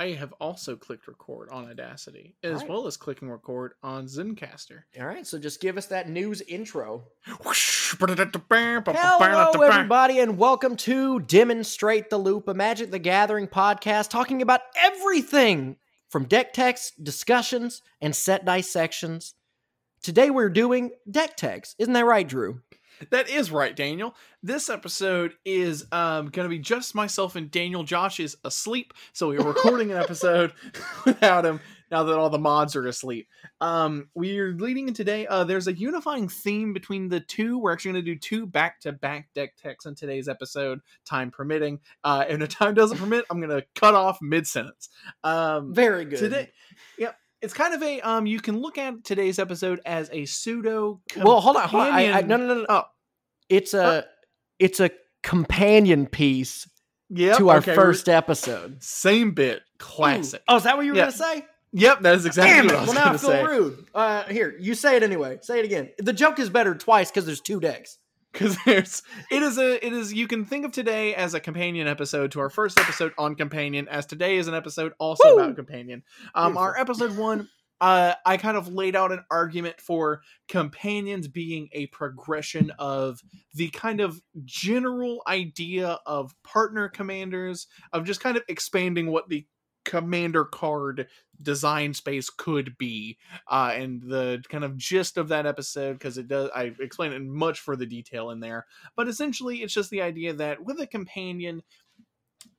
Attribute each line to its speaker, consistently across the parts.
Speaker 1: I have also clicked record on Audacity, as
Speaker 2: Alright.
Speaker 1: well as clicking record on Zencastr.
Speaker 2: All right, so just give us that news intro.
Speaker 1: Hello,
Speaker 2: Hello, everybody, and welcome to Demonstrate the Loop, a Magic the Gathering podcast talking about everything from deck text discussions and set dissections. Today we're doing deck text. Isn't that right, Drew?
Speaker 1: That is right, Daniel. This episode is um, going to be just myself and Daniel. Josh is asleep, so we're recording an episode without him now that all the mods are asleep. Um, we're leading in today. Uh, there's a unifying theme between the two. We're actually going to do two back-to-back deck techs in today's episode, time permitting. Uh, and if time doesn't permit, I'm going to cut off mid-sentence. Um,
Speaker 2: Very good.
Speaker 1: today, yep. It's kind of a um. You can look at today's episode as a pseudo.
Speaker 2: well, hold on, hold on. I, I, no, no, no, no.
Speaker 1: Oh.
Speaker 2: It's a it's a companion piece
Speaker 1: Yep,
Speaker 2: to our
Speaker 1: okay,
Speaker 2: first episode.
Speaker 1: Same bit, classic.
Speaker 2: Oh, is that what you were
Speaker 1: Yeah.
Speaker 2: gonna say?
Speaker 1: Yep, that is exactly
Speaker 2: Damn
Speaker 1: what
Speaker 2: it!
Speaker 1: I was
Speaker 2: Well, now I feel
Speaker 1: say.
Speaker 2: rude. Uh, here, you say it anyway. Say it again. The joke is better twice because there's two decks.
Speaker 1: Because there's, it is a, it is. You can think of today as a companion episode to our first episode on companion, as today is an episode also
Speaker 2: Woo!
Speaker 1: about companion. Um, our episode one, uh, I kind of laid out an argument for companions being a progression of the kind of general idea of partner commanders, of just kind of expanding what the commander card design space could be uh and the kind of gist of that episode because it does i explain it much further detail in there but essentially it's just the idea that with a companion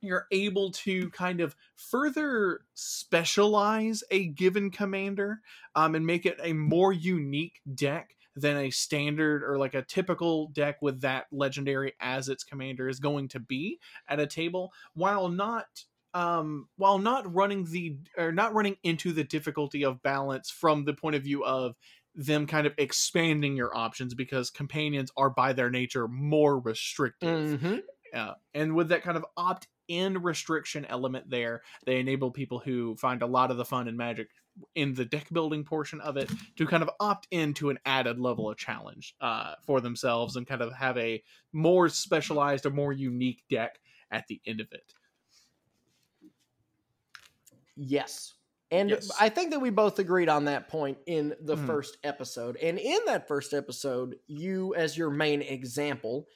Speaker 1: you're able to kind of further specialize a given commander um, and make it a more unique deck than a standard or like a typical deck with that legendary as its commander is going to be at a table while not um while not running the or not running into the difficulty of balance from the point of view of them kind of expanding your options because companions are by their nature more restrictive
Speaker 2: Mm-hmm.
Speaker 1: uh, and with that kind of opt in restriction element there, they enable people who find a lot of the fun and Magic in the deck building portion of it to kind of opt into an added level of challenge uh, for themselves and kind of have a more specialized or more unique deck at the end of it.
Speaker 2: Yes. And
Speaker 1: Yes.
Speaker 2: I think that we both agreed on that point in the
Speaker 1: Mhm.
Speaker 2: first episode. And in that first episode, you, as your main example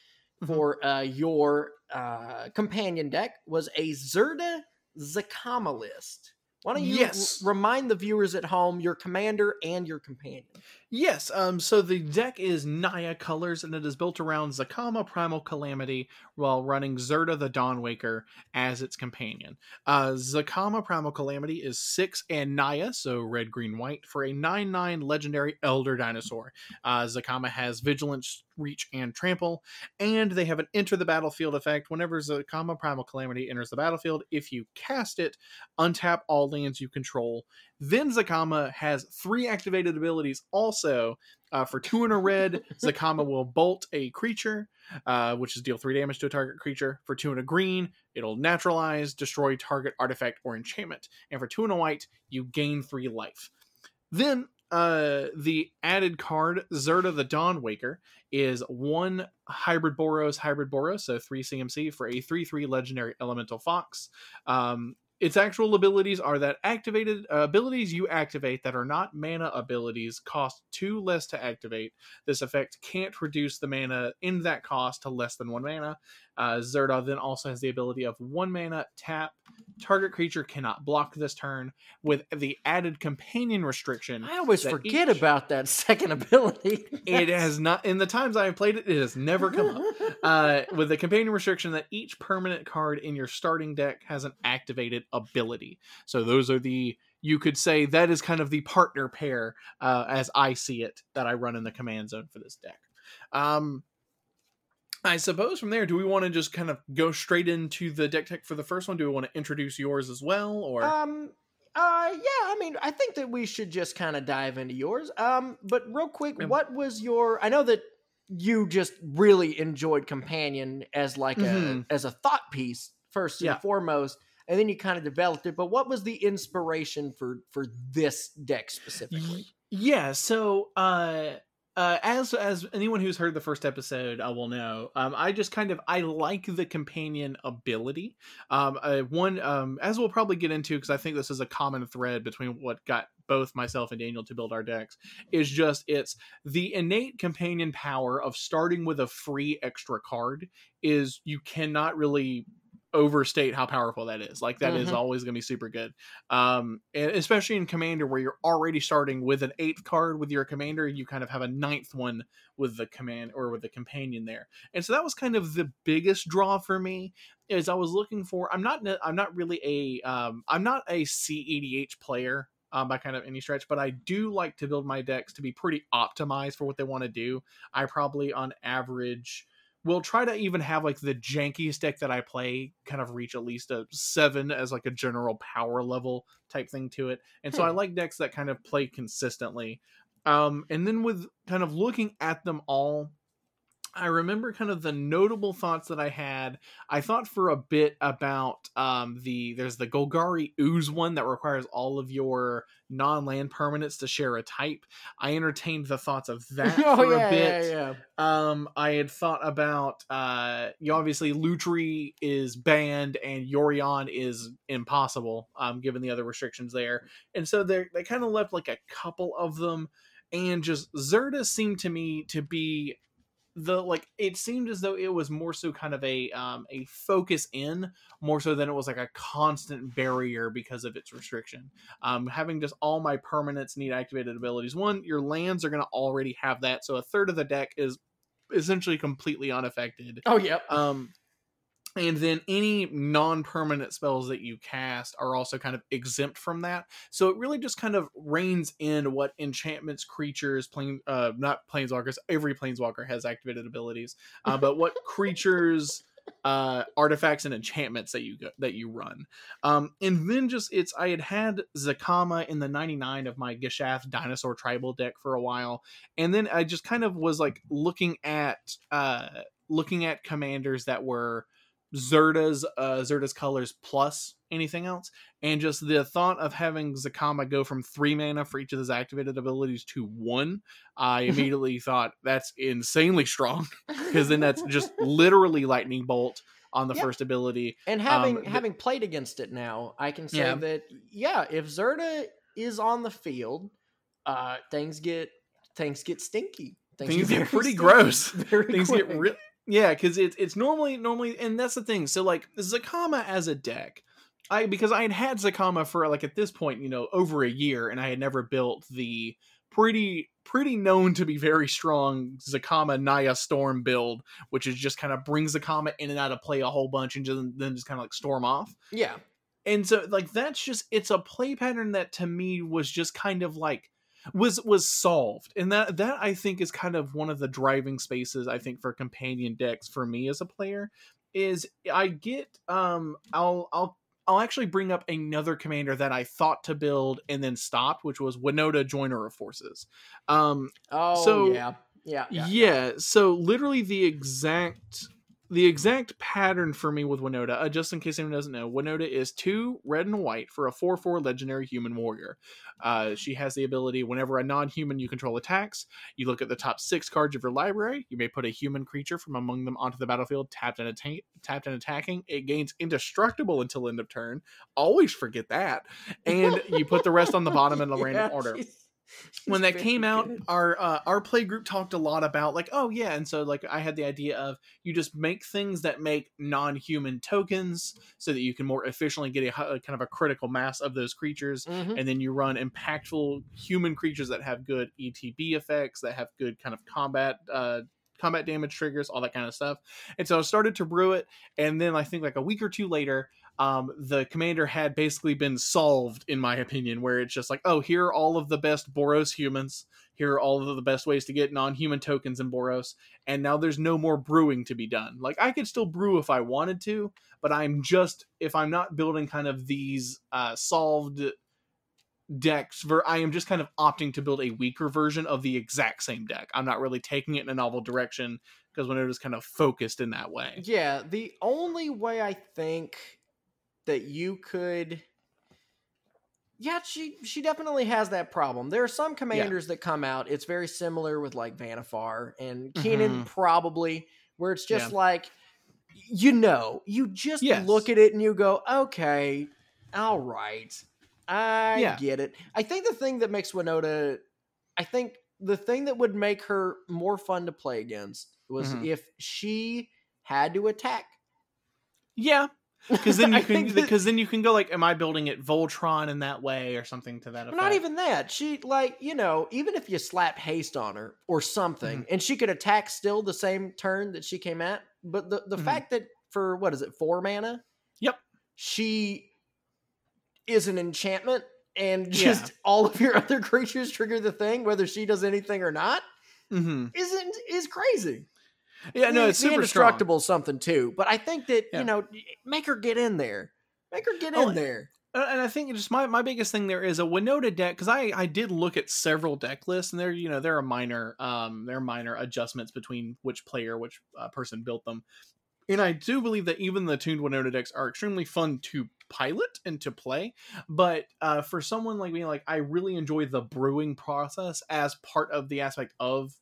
Speaker 1: Mhm.
Speaker 2: for uh, your uh, companion deck, was a Zirda Zacama list. Why don't you
Speaker 1: Yes.
Speaker 2: r- remind the viewers at home your commander and your companion?
Speaker 1: Yes, um, so the deck is Naya colors and it is built around Zacama Primal Calamity while running Zirda the Dawnwaker as its companion. Uh, Zacama Primal Calamity is 6 and Naya, so red, green, white, for a 9 9 legendary Elder Dinosaur. Uh, Zacama has Vigilance, Reach, and Trample, and they have an Enter the Battlefield effect. Whenever Zacama Primal Calamity enters the battlefield, if you cast it, untap all lands you control. Then Zacama has three activated abilities also. Uh, for two in a red, Zacama will bolt a creature, uh, which is deal three damage to a target creature. For two in a green, it'll naturalize, destroy target artifact or enchantment. And for two in a white, you gain three life. Then uh, the added card, Zirda the Dawnwaker is one hybrid Boros, hybrid Boros, so three CMC for a 3 3 legendary elemental fox. Um, its actual abilities are that activated uh, abilities you activate that are not mana abilities cost two less to activate. This effect can't reduce the mana in that cost to less than one mana. Uh, Zirda then also has the ability of one mana tap. Target creature cannot block this turn with the added companion restriction.
Speaker 2: I always forget
Speaker 1: each-
Speaker 2: about that second ability.
Speaker 1: It has not in the times I have played it. It has never come up uh, with the companion restriction that each permanent card in your starting deck has an activated ability. So those are the you could say that is kind of the partner pair uh, as I see it that I run in the command zone for this deck. Um, I suppose from there, do we want to just kind of go straight into the deck tech for the first one? Do we want to introduce yours as well, or
Speaker 2: Um. Uh. Yeah. I mean, I think that we should just kind of dive into yours. Um. But real quick, what was your? I know that you just really enjoyed Companion as like
Speaker 1: Mhm.
Speaker 2: a as a thought piece first and
Speaker 1: Yeah.
Speaker 2: foremost, and then you kind of developed it. But what was the inspiration for for this deck specifically?
Speaker 1: Yeah so uh uh, as as anyone who's heard the first episode uh, will know, um, I just kind of I like the companion ability. Um, uh, one um, as we'll probably get into because I think this is a common thread between what got both myself and Daniel to build our decks is just it's the innate companion power of starting with a free extra card is you cannot really overstate how powerful that is. Like that mm-hmm. is always going to be super good. Um, and especially in commander where you're already starting with an eighth card with your commander, you kind of have a ninth one with the command or with the companion there. And so that was kind of the biggest draw for me is I was looking for, I'm not, I'm not really a, um, I'm not a CEDH player. Um, by kind of any stretch, but I do like to build my decks to be pretty optimized for what they want to do. I probably, on average, will try to even have like the jankiest deck that I play kind of reach at least a seven as like a general power level type thing to it. And so I hmm. like decks that kind of play consistently. Um, and then with kind of looking at them all, I remember kind of the notable thoughts that I had. I thought for a bit about um, the there's the Golgari Ooze one that requires all of your non-land permanents to share a type. I entertained the thoughts of that oh, for yeah, a bit. Yeah, yeah. Um, I had thought about uh, you obviously Lutri is banned and Yorion is impossible, um, given the other restrictions there, and so they they kind of left like a couple of them. And just Zirda seemed to me to be the like it seemed as though it was more so kind of a um a focus in more so than it was like a constant barrier because of its restriction. Um having just all my permanents need activated abilities. One your lands are going to already have that so a third of the deck is essentially completely unaffected.
Speaker 2: Oh yep.
Speaker 1: Um and then any non-permanent spells that you cast are also kind of exempt from that. So it really just kind of reins in what enchantments creatures plane uh not planeswalkers every planeswalker has activated abilities uh, but what creatures uh artifacts and enchantments that you go, that you run. Um and then just it's i had had zacama in the 99 of my gishath dinosaur tribal deck for a while and then i just kind of was like looking at uh looking at commanders that were Zirda's uh, Zirda's colors plus anything else, and just the thought of having Zacama go from three mana for each of his activated abilities to one, I immediately thought that's insanely strong because then that's just literally lightning bolt on the yep. first ability.
Speaker 2: And having um, having played against it now, I can say yeah. that yeah, if Zirda is on the field, uh, things get things get stinky.
Speaker 1: Things, things get, get pretty stinky, gross. things quick. get really yeah, because it's it's normally normally, and that's the thing. So like Zacama as a deck, I because I had had Zacama for like at this point, you know, over a year, and I had never built the pretty pretty known to be very strong Zacama Naya Storm build, which is just kind of brings Zacama in and out of play a whole bunch and just, then just kind of like storm off.
Speaker 2: Yeah.
Speaker 1: And so like that's just it's a play pattern that to me was just kind of like was was solved and that that i think is kind of one of the driving spaces i think for companion decks for me as a player is i get um i'll i'll I'll actually bring up another commander that I thought to build and then stopped, which was Winota Joiner of Forces. Um,
Speaker 2: oh, so yeah.
Speaker 1: Yeah, yeah, yeah. So literally the exact the exact pattern for me with Winota, uh, just in case anyone doesn't know, Winota is two red and white for a 4 4 legendary human warrior. Uh, she has the ability whenever a non human you control attacks, you look at the top six cards of your library. You may put a human creature from among them onto the battlefield, tapped and, atta- tapped and attacking. It gains indestructible until end of turn. Always forget that. And you put the rest on the bottom in a yeah, random order. When that came out our uh, our play group talked a lot about like oh yeah and so like i had the idea of you just make things that make non-human tokens so that you can more efficiently get a, a kind of a critical mass of those creatures mm-hmm. and then you run impactful human creatures that have good etb effects that have good kind of combat uh, combat damage triggers all that kind of stuff and so i started to brew it and then i think like a week or two later um, the commander had basically been solved, in my opinion, where it's just like, oh, here are all of the best Boros humans. Here are all of the best ways to get non human tokens in Boros. And now there's no more brewing to be done. Like, I could still brew if I wanted to, but I'm just, if I'm not building kind of these uh, solved decks ver- i am just kind of opting to build a weaker version of the exact same deck i'm not really taking it in a novel direction because when it was kind of focused in that way
Speaker 2: yeah the only way i think that you could yeah, she she definitely has that problem. There are some commanders yeah. that come out. It's very similar with like Vannifar and Kinnan, mm-hmm. probably, where it's just yeah. like, you know, you just yes. look at it and you go, okay, all right, I yeah. get it. I think the thing that makes Winota, I think the thing that would make her more fun to play against was mm-hmm. if she had to attack.
Speaker 1: Yeah, because then you can because then you can go like, am I building it Voltron in that way or something to that effect?
Speaker 2: Not even that. She like you know even if you slap haste on her or something, mm-hmm. and she could attack still the same turn that she came at. But the the mm-hmm. fact that for what is it four mana?
Speaker 1: Yep.
Speaker 2: She is an enchantment, and just yeah. all of your other creatures trigger the thing, whether she does anything or not.
Speaker 1: Mm-hmm.
Speaker 2: Isn't is crazy.
Speaker 1: Yeah, no, it's super indestructible
Speaker 2: something too. But I think that yeah. you know, make her get in there. Make her get oh, in there.
Speaker 1: And I think just my, my biggest thing there is a Winota deck because I, I did look at several deck lists and there you know there are minor um there are minor adjustments between which player which uh, person built them, and I do believe that even the tuned Winota decks are extremely fun to pilot and to play. But uh, for someone like me, like I really enjoy the brewing process as part of the aspect of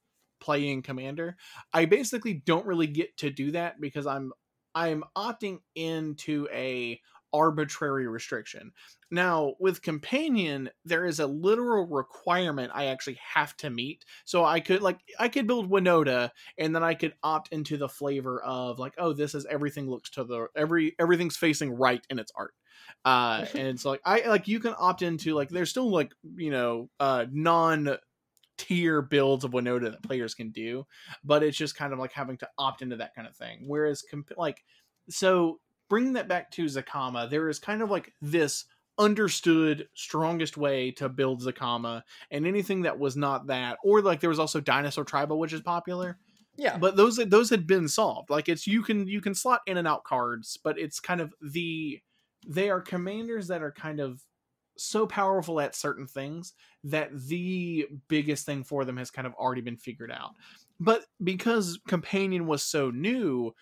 Speaker 1: playing commander i basically don't really get to do that because i'm i'm opting into a arbitrary restriction. Now with companion there is a literal requirement i actually have to meet. So i could like i could build winota and then i could opt into the flavor of like oh this is everything looks to the every everything's facing right in its art. Uh and it's like i like you can opt into like there's still like you know uh non tier builds of Winota that players can do, but it's just kind of like having to opt into that kind of thing. Whereas, comp- like, so bringing that back to Zacama, there is kind of like this understood strongest way to build Zacama, and anything that was not that, or like there was also Dinosaur Tribal, which is popular.
Speaker 2: Yeah,
Speaker 1: but those those had been solved. Like it's you can you can slot in and out cards, but it's kind of the they are commanders that are kind of so powerful at certain things that the biggest thing for them has kind of already been figured out. But because Companion was so new,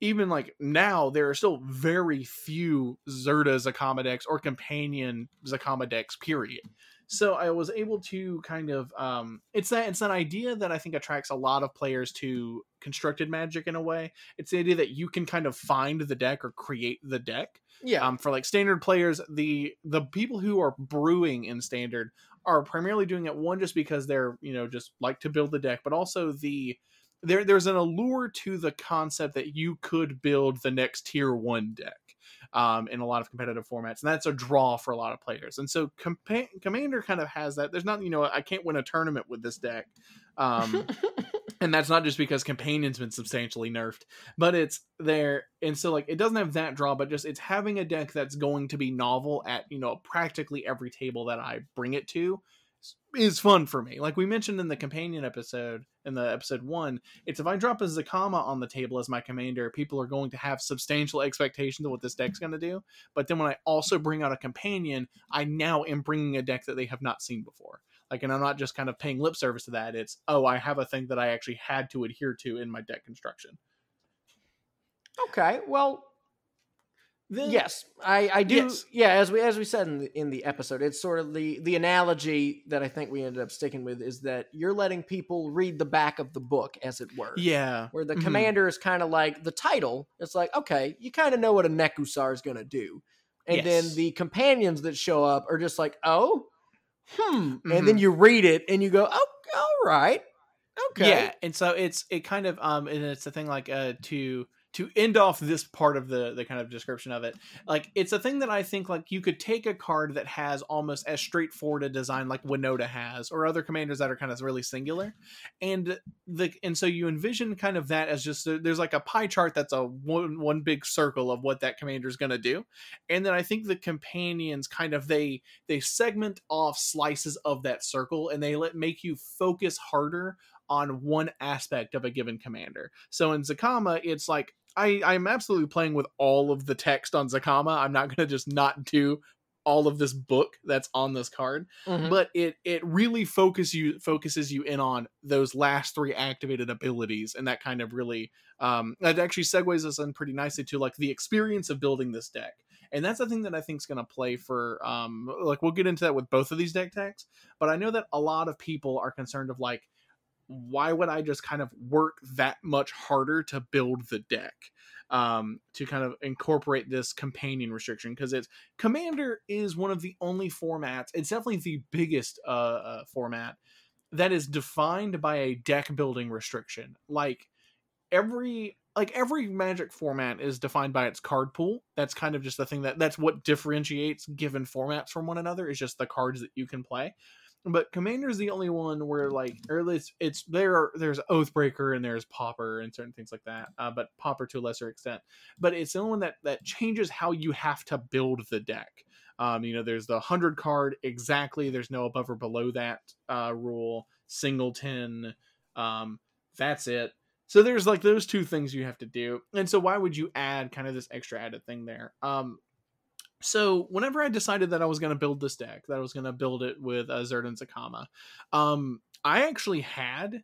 Speaker 1: even like now, there are still very few Zirda Zacama decks or Companion Zacama decks, period. So I was able to kind of um it's that it's that idea that I think attracts a lot of players to constructed magic in a way. It's the idea that you can kind of find the deck or create the deck.
Speaker 2: Yeah.
Speaker 1: Um, for like standard players, the the people who are brewing in standard are primarily doing it one just because they're you know just like to build the deck, but also the there there's an allure to the concept that you could build the next tier one deck um, in a lot of competitive formats, and that's a draw for a lot of players. And so Com- Commander kind of has that. There's not, you know, I can't win a tournament with this deck, um, and that's not just because Companion's been substantially nerfed, but it's there. And so like it doesn't have that draw, but just it's having a deck that's going to be novel at you know practically every table that I bring it to is fun for me. Like we mentioned in the companion episode, in the episode one, it's if I drop a Zacama on the table as my commander, people are going to have substantial expectations of what this deck's going to do. But then when I also bring out a companion, I now am bringing a deck that they have not seen before. Like, and I'm not just kind of paying lip service to that. It's oh, I have a thing that I actually had to adhere to in my deck construction.
Speaker 2: Okay, well, then, yes, I, I do. Yes. Yeah, as we as we said in the, in the episode, it's sort of the the analogy that I think we ended up sticking with is that you're letting people read the back of the book, as it were.
Speaker 1: Yeah.
Speaker 2: Where the mm-hmm. commander is kind of like the title. It's like okay, you kind of know what a Nekusar is going to do, and yes. then the companions that show up are just like, oh, hmm, mm-hmm. and then mm-hmm. you read it and you go, oh, all right, okay,
Speaker 1: yeah, and so it's it kind of um, and it's a thing like uh to to end off this part of the the kind of description of it like it's a thing that i think like you could take a card that has almost as straightforward a design like winota has or other commanders that are kind of really singular and the and so you envision kind of that as just there's like a pie chart that's a one one big circle of what that commander is going to do and then i think the companions kind of they they segment off slices of that circle and they let make you focus harder on one aspect of a given commander. So in Zacama, it's like I I'm absolutely playing with all of the text on Zacama. I'm not going to just not do all of this book that's on this card mm-hmm. but it it really focus you focuses you in on those last three activated abilities and that kind of really um that actually segues us in pretty nicely to like the experience of building this deck and that's the thing that I think is going to play for. Um, like we'll get into that with both of these deck techs, but I know that a lot of people are concerned of like, why would I just kind of work that much harder to build the deck? um, to kind of incorporate this companion restriction? Because it's commander is one of the only formats it's definitely the biggest uh, uh, format that is defined by a deck building restriction. Like every like every magic format is defined by its card pool. That's kind of just the thing that that's what differentiates given formats from one another is just the cards that you can play but commander is the only one where like or at least it's there there's oathbreaker and there's Pauper and certain things like that uh, but Pauper to a lesser extent. But it's the only one that that changes how you have to build the deck. Um, you know there's the 100 card exactly there's no above or below that uh, rule singleton um, that's it. So there's like those two things you have to do. And so why would you add kind of this extra added thing there? Um, so whenever I decided that I was going to build this deck, that I was going to build it with uh, Zirda and Zacama, um, I actually had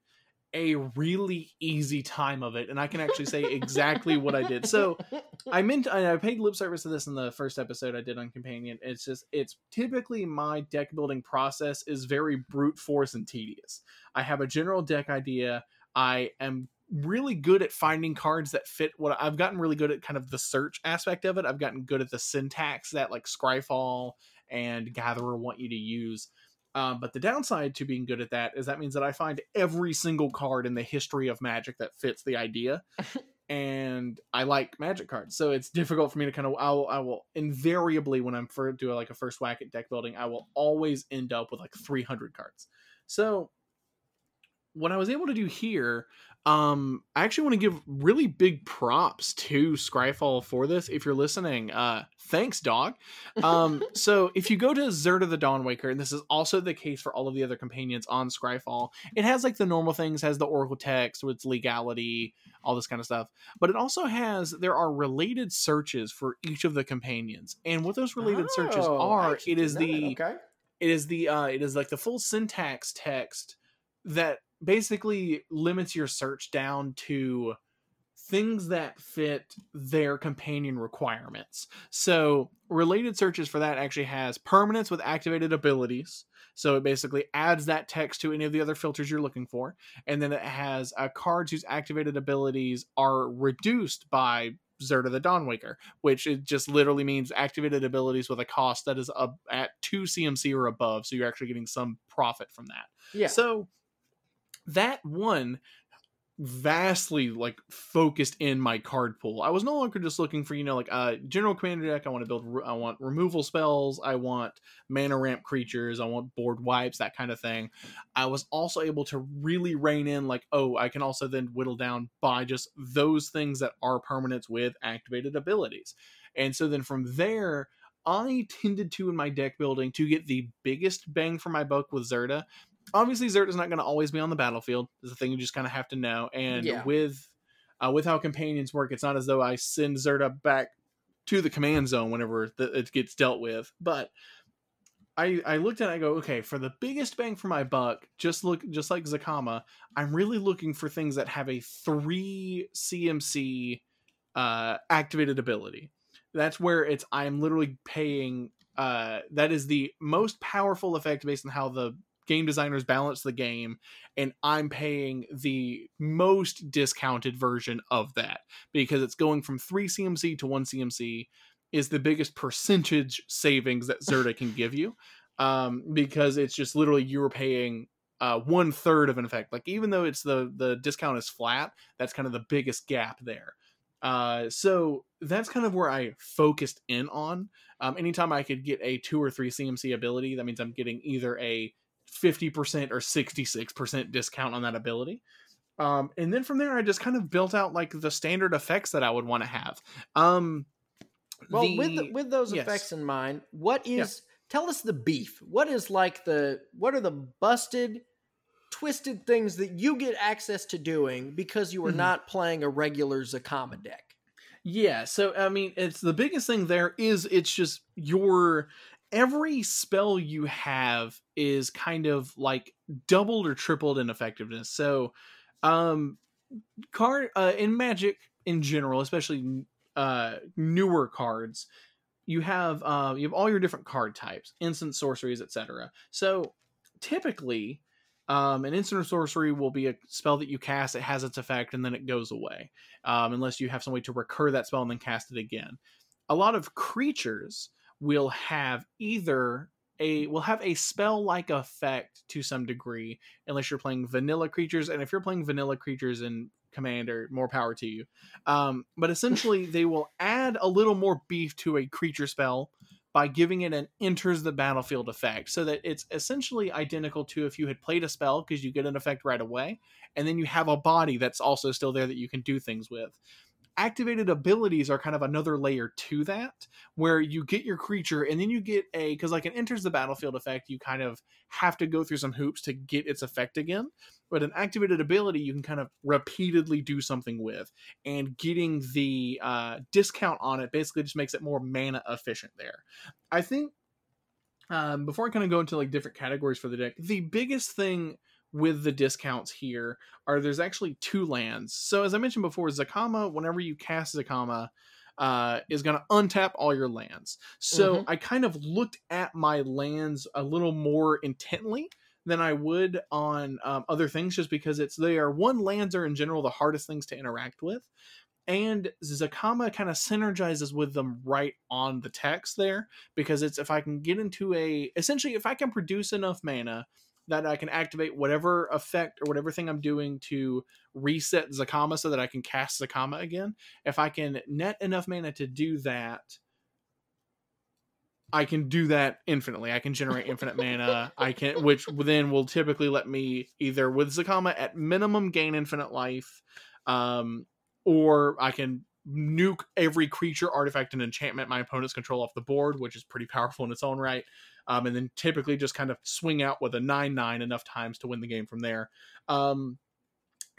Speaker 1: a really easy time of it, and I can actually say exactly what I did. So I meant I paid lip service to this in the first episode I did on Companion. It's just it's typically my deck building process is very brute force and tedious. I have a general deck idea. I am really good at finding cards that fit what I've gotten really good at kind of the search aspect of it. I've gotten good at the syntax that like Scryfall and Gatherer want you to use. Um, but the downside to being good at that is that means that I find every single card in the history of Magic that fits the idea. and I like Magic cards, so it's difficult for me to kind of. I will, I will invariably when I'm for do like a first whack at deck building, I will always end up with like 300 cards. So what I was able to do here um, I actually want to give really big props to Scryfall for this. If you're listening, uh, thanks, dog. Um, so if you go to Zirda the Dawnwaker, and this is also the case for all of the other companions on Scryfall, it has like the normal things, has the Oracle text with legality, all this kind of stuff. But it also has there are related searches for each of the companions, and what those related oh, searches are, it is the okay. it is the uh, it is like the full syntax text that basically limits your search down to things that fit their companion requirements. So, related searches for that actually has permanence with activated abilities. So, it basically adds that text to any of the other filters you're looking for. And then it has uh, cards whose activated abilities are reduced by Zirda the Dawnwaker, which it just literally means activated abilities with a cost that is up at 2 CMC or above. So, you're actually getting some profit from that. Yeah. So, that one vastly like focused in my card pool. I was no longer just looking for, you know, like a uh, general commander deck. I want to build, I want removal spells. I want mana ramp creatures. I want board wipes, that kind of thing. I was also able to really rein in, like, oh, I can also then whittle down by just those things that are permanents with activated abilities. And so then from there, I tended to in my deck building to get the biggest bang for my buck with Zirda obviously Zert is not going to always be on the battlefield. It's a thing you just kind of have to know. And yeah. with uh, with how companions work, it's not as though I send Zirda back to the command zone whenever the, it gets dealt with. But I I looked at it, I go, okay, for the biggest bang for my buck, just look just like Zacama, I'm really looking for things that have a three CMC uh, activated ability. That's where it's I'm literally paying uh, that is the most powerful effect based on how the game designers balance the game and i'm paying the most discounted version of that because it's going from 3 cmc to 1 cmc is the biggest percentage savings that zirda can give you. Um, because it's just literally you're paying uh, one third of an effect. Like even though it's the the discount is flat that's kind of the biggest gap there. Uh, so that's kind of where I focused in on. Um, anytime I could get a two or three CMC ability, that means I'm getting either a 50% or 66% discount on that ability. Um, and then from there, I just kind of built out like the standard effects that I would want to have. Um,
Speaker 2: well, the, with with those yes. effects in mind, what is? Yeah. Tell us the beef. What is like the? What are the busted, twisted things that you get access to doing because you are mm-hmm. not playing a regular Zacama deck?
Speaker 1: Yeah, so I mean, it's the biggest thing there is it's just your every spell you have is kind of like doubled or tripled in effectiveness. So, um, card uh, in Magic in general, especially uh, newer cards, you have uh, you have all your different card types, instant sorceries, etc. So typically, um, an instant sorcery will be a spell that you cast. It has its effect, and then it goes away, um, unless you have some way to recur that spell and then cast it again. A lot of creatures will have either a will have a spell like effect to some degree, unless you're playing vanilla creatures. And if you're playing vanilla creatures in commander more power to you um, but essentially they will add a little more beef to a creature spell by giving it an enters the battlefield effect so that it's essentially identical to if you had played a spell because you get an effect right away and then you have a body that's also still there that you can do things with activated abilities are kind of another layer to that where you get your creature and then you get a because like it enters the battlefield effect you kind of have to go through some hoops to get its effect again but an activated ability you can kind of repeatedly do something with and getting the uh, discount on it basically just makes it more mana efficient there. I think um, before i kind of go into like different categories for the deck the biggest thing with the discounts here are there's actually two lands. So as I mentioned before, Zacama, whenever you cast Zacama, uh, is going to untap all your lands. So mm-hmm. I kind of looked at my lands a little more intently than I would on um, other things, just because it's they are one lands are in general the hardest things to interact with. And Zacama kind of synergizes with them right on the text there because it's if I can get into a essentially if I can produce enough mana that I can activate whatever effect or whatever thing I'm doing to reset Zacama so that I can cast Zacama again. If I can net enough mana to do that, I can do that infinitely. I can generate infinite mana. I can, which then will typically let me either with Zacama at minimum gain infinite life, um, or I can nuke every creature, artifact, and enchantment my opponents control off the board, which is pretty powerful in its own right um, and then typically just kind of swing out with a 9 9 enough times to win the game from there. Um,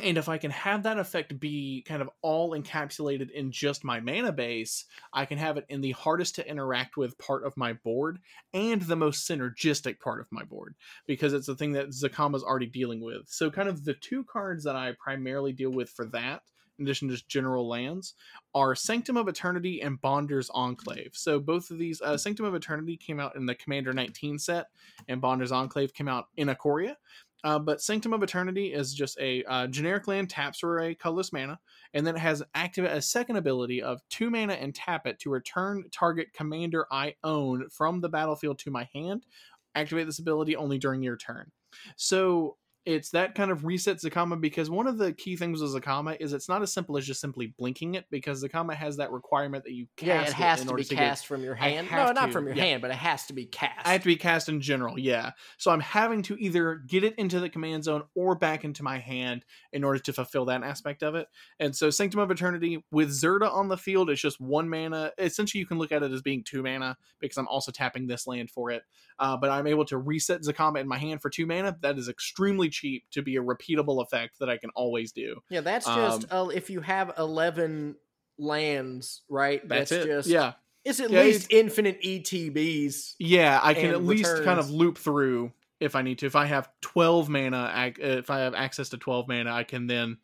Speaker 1: and if I can have that effect be kind of all encapsulated in just my mana base, I can have it in the hardest to interact with part of my board and the most synergistic part of my board because it's the thing that Zacama's already dealing with. So, kind of the two cards that I primarily deal with for that addition to just general lands, are Sanctum of Eternity and Bonder's Enclave. So both of these, uh, Sanctum of Eternity came out in the Commander 19 set, and Bonder's Enclave came out in Ikoria. Uh, but Sanctum of Eternity is just a uh, generic land taps for a colorless mana, and then it has activate a second ability of two mana and tap it to return target commander I own from the battlefield to my hand. Activate this ability only during your turn. So it's that kind of resets Zacama because one of the key things with Zacama is it's not as simple as just simply blinking it because Zacama has that requirement that you cast
Speaker 2: yeah, it has
Speaker 1: it
Speaker 2: to be to cast get, from your hand. No, not from your yeah. hand, but it has to be cast.
Speaker 1: I have to be cast in general, yeah. So I'm having to either get it into the command zone or back into my hand in order to fulfill that aspect of it. And so Sanctum of Eternity with Zirda on the field, it's just one mana. Essentially, you can look at it as being two mana because I'm also tapping this land for it. Uh, but I'm able to reset Zacama in my hand for two mana. That is extremely cheap to be a repeatable effect that I can always do.
Speaker 2: Yeah, that's just um, uh, if you have eleven lands, right?
Speaker 1: That's, that's just yeah.
Speaker 2: It's at yeah, least infinite ETBs.
Speaker 1: Yeah, I can at least returns. kind of loop through if I need to. If I have twelve mana, if I have access to twelve mana, I can then.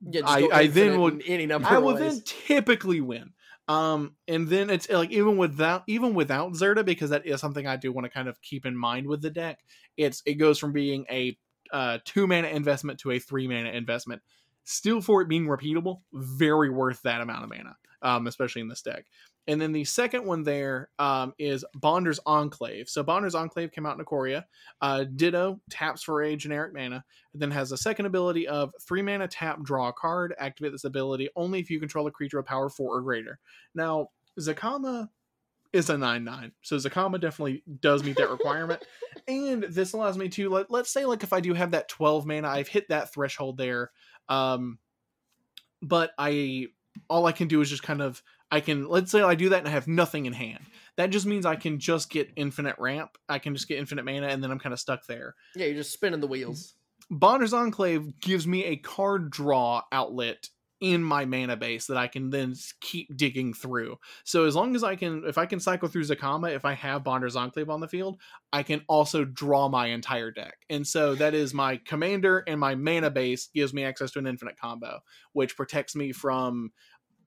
Speaker 1: Yeah, I, I then will any number. I will then typically win. Um, and then it's like even without even without Zirda, because that is something I do want to kind of keep in mind with the deck. It's it goes from being a uh, two mana investment to a three mana investment. Still, for it being repeatable, very worth that amount of mana, um, especially in this deck. And then the second one there um, is Bonder's Enclave. So Bonder's Enclave came out in Ikoria. Uh, Ditto taps for a generic mana, then has a second ability of three mana tap, draw a card. Activate this ability only if you control a creature of power four or greater. Now, Zacama is a 9-9 so zacama definitely does meet that requirement. And this allows me to let, let's say like if i do have that 12 mana i've hit that threshold there. Um but i all i can do is just kind of i can let's say i do that and i have nothing in hand. That just means i can just get infinite ramp. I can just get infinite mana and then i'm kind of stuck there.
Speaker 2: Yeah you're just spinning the wheels.
Speaker 1: Bonder's enclave gives me a card draw outlet in my mana base that I can then keep digging through. So as long as I can, if I can cycle through Zacama, if I have Bonder's Enclave on the field, I can also draw my entire deck. And so that is my commander and my mana base gives me access to an infinite combo, which protects me from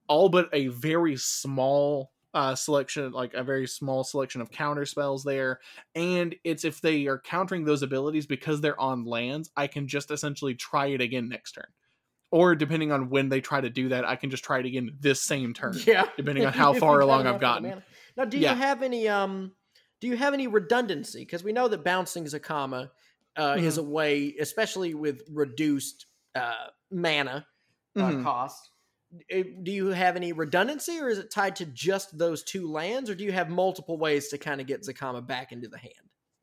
Speaker 1: all but a very small uh, selection, like a very small selection of counter spells there. And it's if they are countering those abilities because they're on lands, I can just essentially try it again next turn. Or depending on when they try to do that, I can just try it again this same turn.
Speaker 2: Yeah.
Speaker 1: Depending on how far along I've gotten.
Speaker 2: Now, do you have any um do you have any redundancy? Because we know that bouncing Zacama uh, mm-hmm. is a way, especially with reduced uh, mana uh, mm-hmm. cost do you have any redundancy or is it tied to just those two lands or do you have multiple ways to kind of get Zacama back into the hand?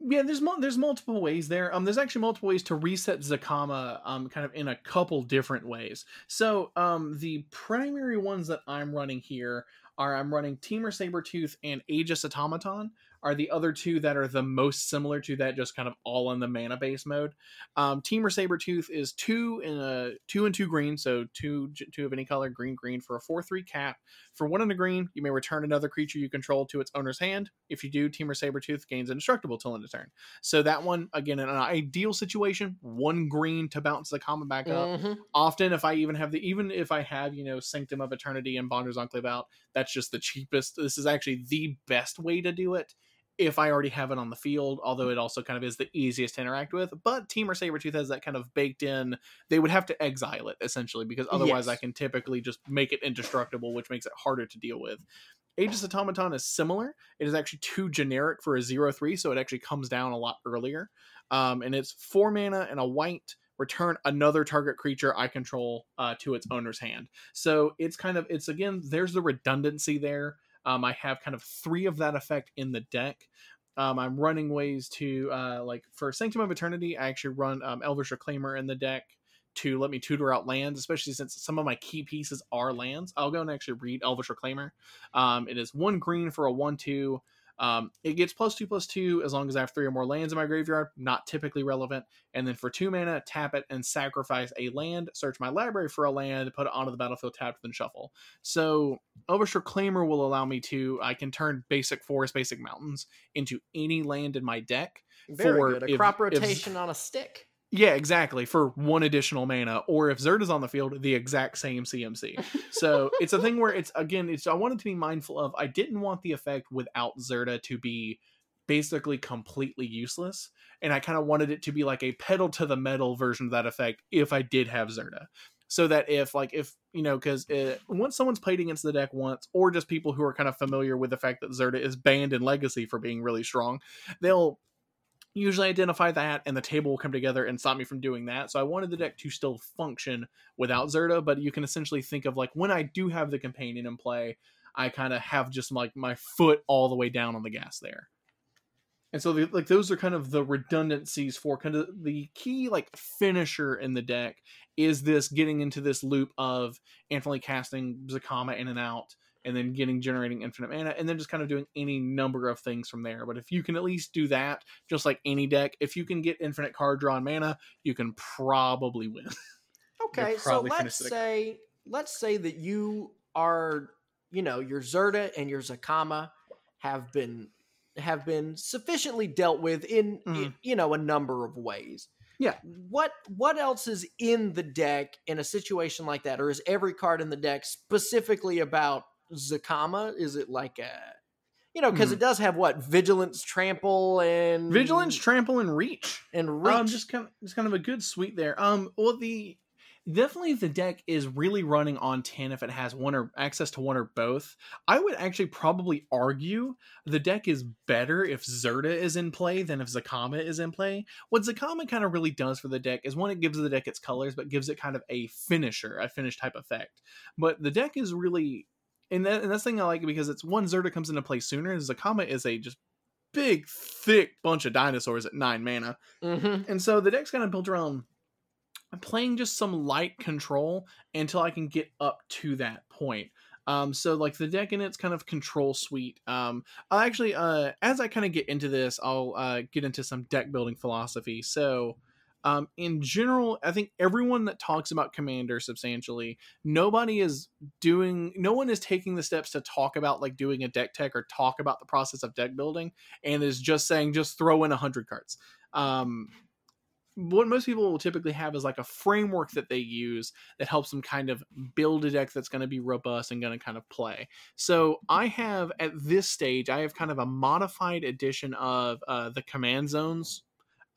Speaker 1: Yeah, there's there's multiple ways there. Um, there's actually multiple ways to reset Zacama. Um, kind of in a couple different ways. So, um, the primary ones that I'm running here are I'm running Temur Sabertooth and Aegis Automaton are the other two that are the most similar to that, just kind of all in the mana base mode. Um, Temur Sabertooth is two in a two and two green, so two two of any color, green green for a four three cap. For one in a green, you may return another creature you control to its owner's hand. If you do, Temur Sabertooth gains indestructible till end of turn. So that one, again, in an ideal situation, one green to bounce the common back up. Mm-hmm. Often, if I even have the even if I have you know Sanctum of Eternity and Bonder's Enclave out, that's just the cheapest. This is actually the best way to do it if I already have it on the field, although it also kind of is the easiest to interact with. But Temur Sabertooth has that kind of baked in. They would have to exile it essentially because otherwise yes. I can typically just make it indestructible, which makes it harder to deal with. Aegis Automaton is similar. It is actually too generic for a 0 3, so it actually comes down a lot earlier. Um, and it's four mana and a white. Return another target creature I control uh, to its owner's hand. So it's kind of, it's again, there's the redundancy there um, I have kind of three of that effect in the deck. Um, I'm running ways to uh, like for Sanctum of Eternity. I actually run um, Elvish Reclaimer in the deck to let me tutor out lands, especially since some of my key pieces are lands. I'll go and actually read Elvish Reclaimer. Um, it is one green for a one-two. Um, it gets plus two plus two as long as I have three or more lands in my graveyard. Not typically relevant. And then for two mana, tap it and sacrifice a land. Search my library for a land, put it onto the battlefield, tapped, then shuffle. So Elvish Reclaimer will allow me to. I can turn basic forest, basic mountains into any land in my deck.
Speaker 2: Very for good. A if, crop rotation if, on a stick.
Speaker 1: Yeah, exactly. For one additional mana, or if Zerd is on the field, the exact same CMC. So it's a thing where it's again, it's I wanted to be mindful of. I didn't want the effect without Zirda to be basically completely useless, and I kind of wanted it to be like a pedal to the metal version of that effect if I did have Zirda. So that if like if you know because uh, once someone's played against the deck once, or just people who are kind of familiar with the fact that Zirda is banned in Legacy for being really strong, they'll usually identify that and the table will come together and stop me from doing that. So I wanted the deck to still function without Zirda, but you can essentially think of like when I do have the companion in play, I kind of have just like my foot all the way down on the gas there. And so the, like those are kind of the redundancies for kind of the key like finisher in the deck is this getting into this loop of infinitely casting Zacama in and out and then getting generating infinite mana and then just kind of doing any number of things from there. But if you can at least do that, just like any deck, if you can get infinite card draw and mana, you can probably win.
Speaker 2: Okay, so let's say let's say that you are, you know, your Zirda and your Zacama have been have been sufficiently dealt with in, mm. in you know a number of ways.
Speaker 1: Yeah.
Speaker 2: What what else is in the deck in a situation like that, or is every card in the deck specifically about Zacama? Is it like a you know, because mm. it does have what vigilance, trample, and
Speaker 1: vigilance, trample, and reach,
Speaker 2: and
Speaker 1: um,
Speaker 2: reach.
Speaker 1: Um, just kind of, just kind of a good suite there. Um, well, the definitely the deck is really running on 10 if it has one or access to one or both. I would actually probably argue the deck is better if Zirda is in play than if Zacama is in play. What Zacama kind of really does for the deck is one, it gives the deck its colors, but gives it kind of a finisher, a finish type effect. But the deck is really and, that, and that's the thing I like because it's one Zirda comes into play sooner. Zacama is a just big, thick bunch of dinosaurs at nine mana,
Speaker 2: mm-hmm.
Speaker 1: and so the deck's kind of built around playing just some light control until I can get up to that point. Um, so like the deck in its kind of control suite. Um, I'll actually, uh, as I kind of get into this, I'll uh, get into some deck building philosophy. So um, in general, I think everyone that talks about Commander substantially, nobody is doing, no one is taking the steps to talk about like doing a deck tech or talk about the process of deck building and is just saying, just throw in a hundred cards. Um, what most people will typically have is like a framework that they use that helps them kind of build a deck that's going to be robust and going to kind of play. So I have at this stage, I have kind of a modified edition of uh, the command zones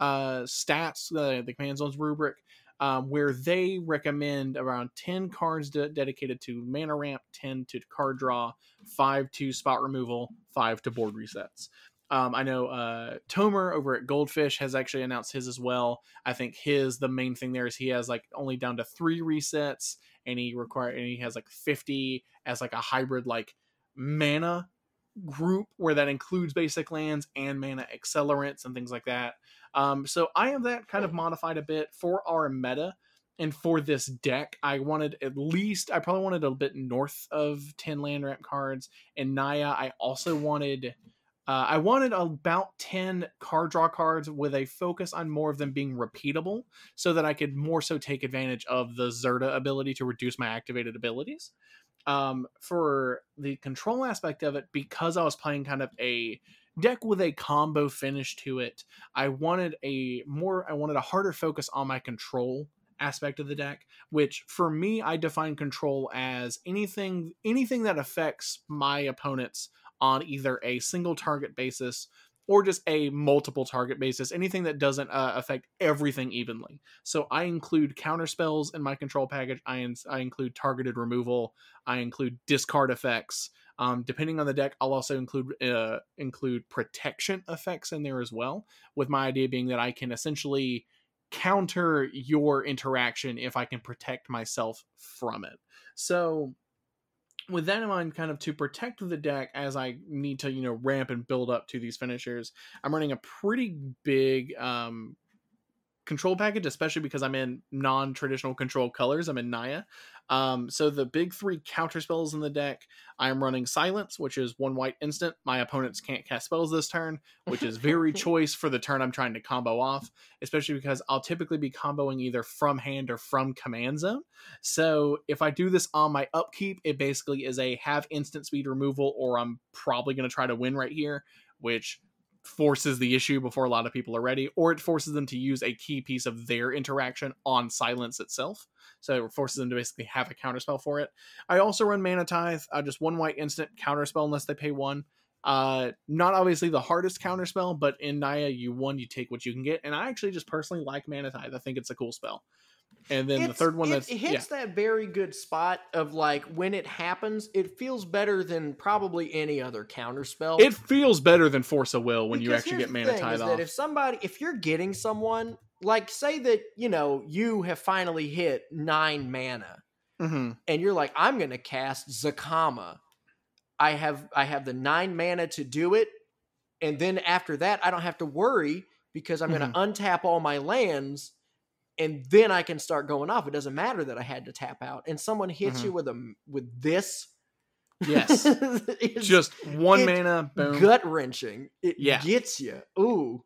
Speaker 1: uh, stats, the, the command zones rubric, um, where they recommend around 10 cards de- dedicated to mana ramp, 10 to card draw, 5 to spot removal, 5 to board resets. Um, I know uh, Tomer over at Goldfish has actually announced his as well. I think his the main thing there is he has like only down to three resets, and he require and he has like fifty as like a hybrid like mana group where that includes basic lands and mana accelerants and things like that. Um, so I have that kind of modified a bit for our meta. And for this deck, I wanted at least, I probably wanted a bit north of 10 land ramp cards. And Naya, I also wanted uh, I wanted about 10 card draw cards with a focus on more of them being repeatable so that I could more so take advantage of the Zirda ability to reduce my activated abilities. Um, for the control aspect of it, because I was playing kind of a deck with a combo finish to it, I wanted a more, I wanted a harder focus on my control aspect of the deck which for me i define control as anything anything that affects my opponent's on either a single target basis or just a multiple target basis, anything that doesn't uh, affect everything evenly. So I include counter spells in my control package. I, in- I include targeted removal. I include discard effects. Um, depending on the deck, I'll also include uh, include protection effects in there as well. With my idea being that I can essentially counter your interaction if I can protect myself from it. So with that in mind, kind of to protect the deck as I need to, you know, ramp and build up to these finishers, I'm running a pretty big um, control package, especially because I'm in non-traditional control colors. I'm in Naya. Um, so the big three counter spells in the deck, I'm running Silence, which is one white instant. My opponents can't cast spells this turn, which is very choice for the turn I'm trying to combo off, especially because I'll typically be comboing either from hand or from command zone. So if I do this on my upkeep, it basically is a have instant speed removal, or I'm probably going to try to win right here, which forces the issue before a lot of people are ready, or it forces them to use a key piece of their interaction on silence itself. So it forces them to basically have a counterspell for it. I also run Mana Tithe, uh, just one white instant counterspell unless they pay one. Uh, not obviously the hardest counterspell, but in Naya, you one, you take what you can get. And I actually just personally like Mana Tithe. I think it's a cool spell. And then it's, the third one
Speaker 2: it,
Speaker 1: that's
Speaker 2: it hits yeah. that very good spot of like when it happens, it feels better than probably any other counter spell.
Speaker 1: It feels better than Force of Will when because you actually get mana tithe off.
Speaker 2: if somebody, if you're getting someone like, say that you know you have finally hit nine mana,
Speaker 1: mm-hmm.
Speaker 2: and you're like, I'm going to cast Zacama. I have I have the nine mana to do it, and then after that, I don't have to worry because I'm mm-hmm. going to untap all my lands and then I can start going off. It doesn't matter that I had to tap out. And someone hits mm-hmm. you with a with this.
Speaker 1: Yes, just one mana,
Speaker 2: gut wrenching. It yeah. gets you. Ooh,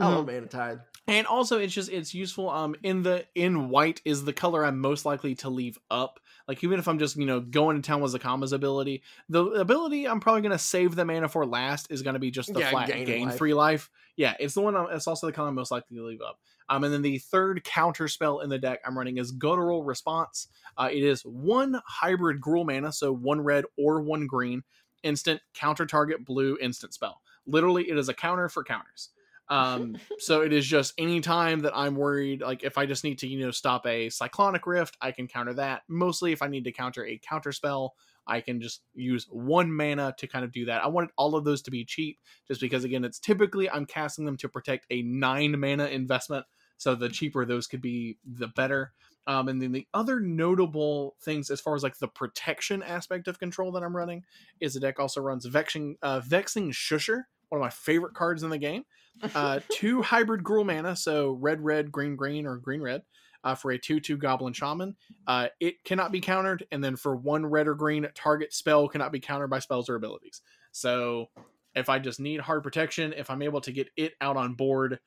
Speaker 2: I love mm-hmm. mana tithe.
Speaker 1: And also, it's just it's useful. Um, in the in white is the color I'm most likely to leave up. Like even if I'm just you know going to town with Zacama's ability, the ability I'm probably gonna save the mana for last is gonna be just the yeah, flat gain, gain life. free life. Yeah, it's the one. I'm, it's also the color I'm most likely to leave up. Um, and then the third counter spell in the deck I'm running is Guttural Response. Uh, it is one hybrid Gruul mana, so one red or one green, instant counter target blue instant spell. Literally, it is a counter for counters. Um, so it is just any time that I'm worried, like if I just need to, you know, stop a Cyclonic Rift, I can counter that. Mostly if I need to counter a counter spell, I can just use one mana to kind of do that. I wanted all of those to be cheap, just because again, it's typically I'm casting them to protect a nine mana investment. So the cheaper those could be, the better. Um, and then the other notable things as far as like the protection aspect of control that I'm running is the deck also runs Vexing uh, Vexing Shusher, one of my favorite cards in the game. Uh, two hybrid Gruul mana, so red red green green or green red. Uh, for a 2 2 Goblin Shaman. Uh, it cannot be countered, and then for one red or green, target spell cannot be countered by spells or abilities. So if I just need hard protection, if I'm able to get it out on board,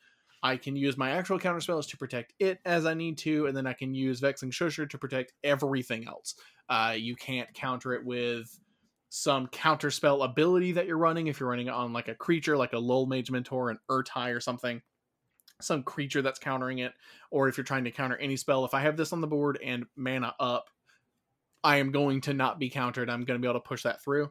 Speaker 1: I can use my actual counter spells to protect it as I need to, and then I can use Vexing Shusher to protect everything else. Uh, you can't counter it with some counterspell ability that you're running if you're running on like a creature like a Lullmage Mentor, an Ertai or something. some creature that's countering it, or if you're trying to counter any spell. If I have this on the board and mana up, I am going to not be countered. I'm going to be able to push that through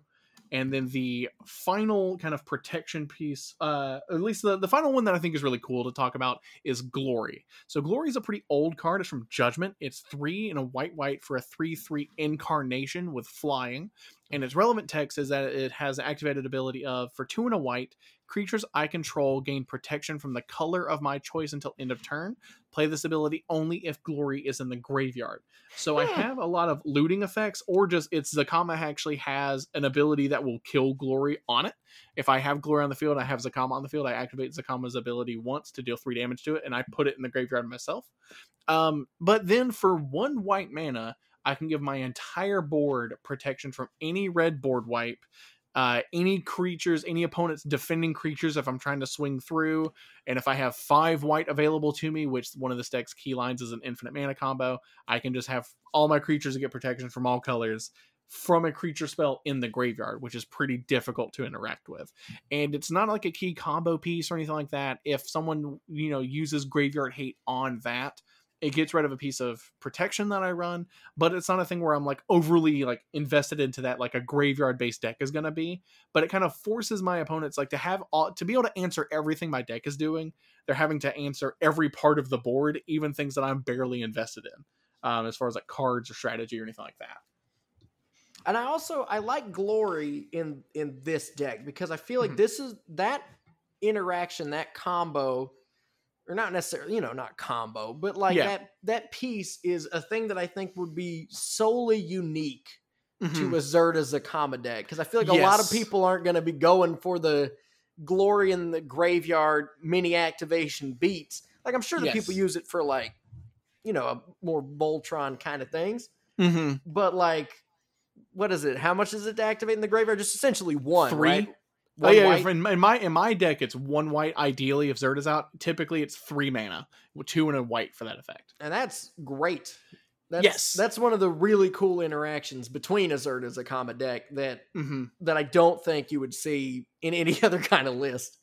Speaker 1: and then the final kind of protection piece uh at least the, the final one that i think is really cool to talk about is glory. So glory is a pretty old card. It's from judgment. It's three in a white white for a three three incarnation with flying. And its relevant text is that it has activated ability of for two and a white creatures i control gain protection from the color of my choice until end of turn. Play this ability only if glory is in the graveyard. So i have a lot of looting effects or just it's Zacama actually has an ability that will kill glory on it. If i have glory on the field i have Zacama on the field i activate Zacama's ability once to deal three damage to it and i put it in the graveyard myself. Um, but then for one white mana I can give my entire board protection from any red board wipe, uh, any creatures, any opponent's defending creatures if I'm trying to swing through. And if I have five white available to me, which one of the deck's key lines is an infinite mana combo, I can just have all my creatures get protection from all colors from a creature spell in the graveyard, which is pretty difficult to interact with. And it's not like a key combo piece or anything like that. If someone, you know, uses graveyard hate on that, it gets rid of a piece of protection that I run, but it's not a thing where I'm like overly like invested into that like a graveyard based deck is gonna be. But it kind of forces my opponents like to have all to be able to answer everything my deck is doing. They're having to answer every part of the board, even things that I'm barely invested in, um, as far as like cards or strategy or anything like that.
Speaker 2: And I also I like glory in in this deck because I feel like mm-hmm. this is that interaction, that combo or not necessarily, you know, not combo, but like yeah. that that piece is a thing that I think would be solely unique mm-hmm. to a Zirda Zacama deck because I feel like yes. a lot of people aren't going to be going for the glory in the graveyard mini activation beats. Like I'm sure the yes. people use it for like, you know, a more Voltron kind of things. Mm-hmm. But like, what is it? How much is it to activate in the graveyard? Just essentially one, Three? right?
Speaker 1: Oh yeah, in my in my deck it's one white. Ideally, if Zirda's out, typically it's three mana, with two and a white for that effect.
Speaker 2: And that's great. That's,
Speaker 1: yes,
Speaker 2: that's one of the really cool interactions between a Zirda Zacama deck that mm-hmm. that I don't think you would see in any other kind of list.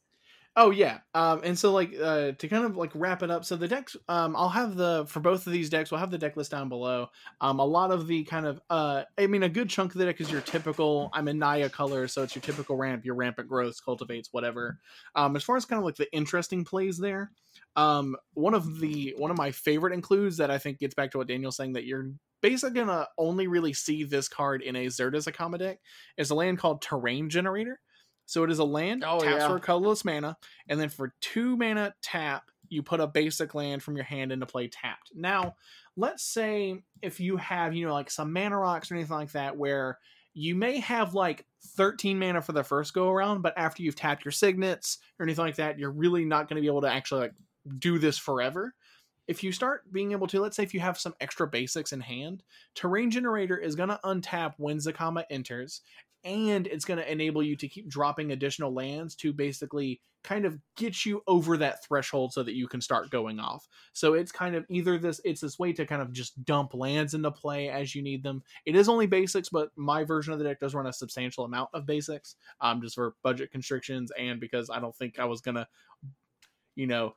Speaker 1: Oh yeah, um, and so like uh, to kind of like wrap it up. So the decks, um, I'll have the for both of these decks. We'll have the deck list down below. Um, a lot of the kind of, uh, I mean, a good chunk of the deck is your typical. I'm in Naya color, so it's your typical ramp, your rampant growth, cultivates, whatever. Um, as far as kind of like the interesting plays there, um, one of the one of my favorite includes that I think gets back to what Daniel's saying that you're basically gonna only really see this card in a Zirda Zacama deck is a land called Terrain Generator. So it is a land, oh, taps yeah. for a colorless mana, and then for two mana tap, you put a basic land from your hand into play tapped. Now, let's say if you have, you know, like some mana rocks or anything like that, where you may have like 13 mana for the first go around, but after you've tapped your signets or anything like that, you're really not going to be able to actually like do this forever. If you start being able to, let's say if you have some extra basics in hand, Terrain Generator is going to untap when Zacama enters, and it's going to enable you to keep dropping additional lands to basically kind of get you over that threshold so that you can start going off. So it's kind of either this it's this way to kind of just dump lands into play as you need them. It is only basics, but my version of the deck does run a substantial amount of basics, um, just for budget constrictions and because I don't think I was gonna, you know,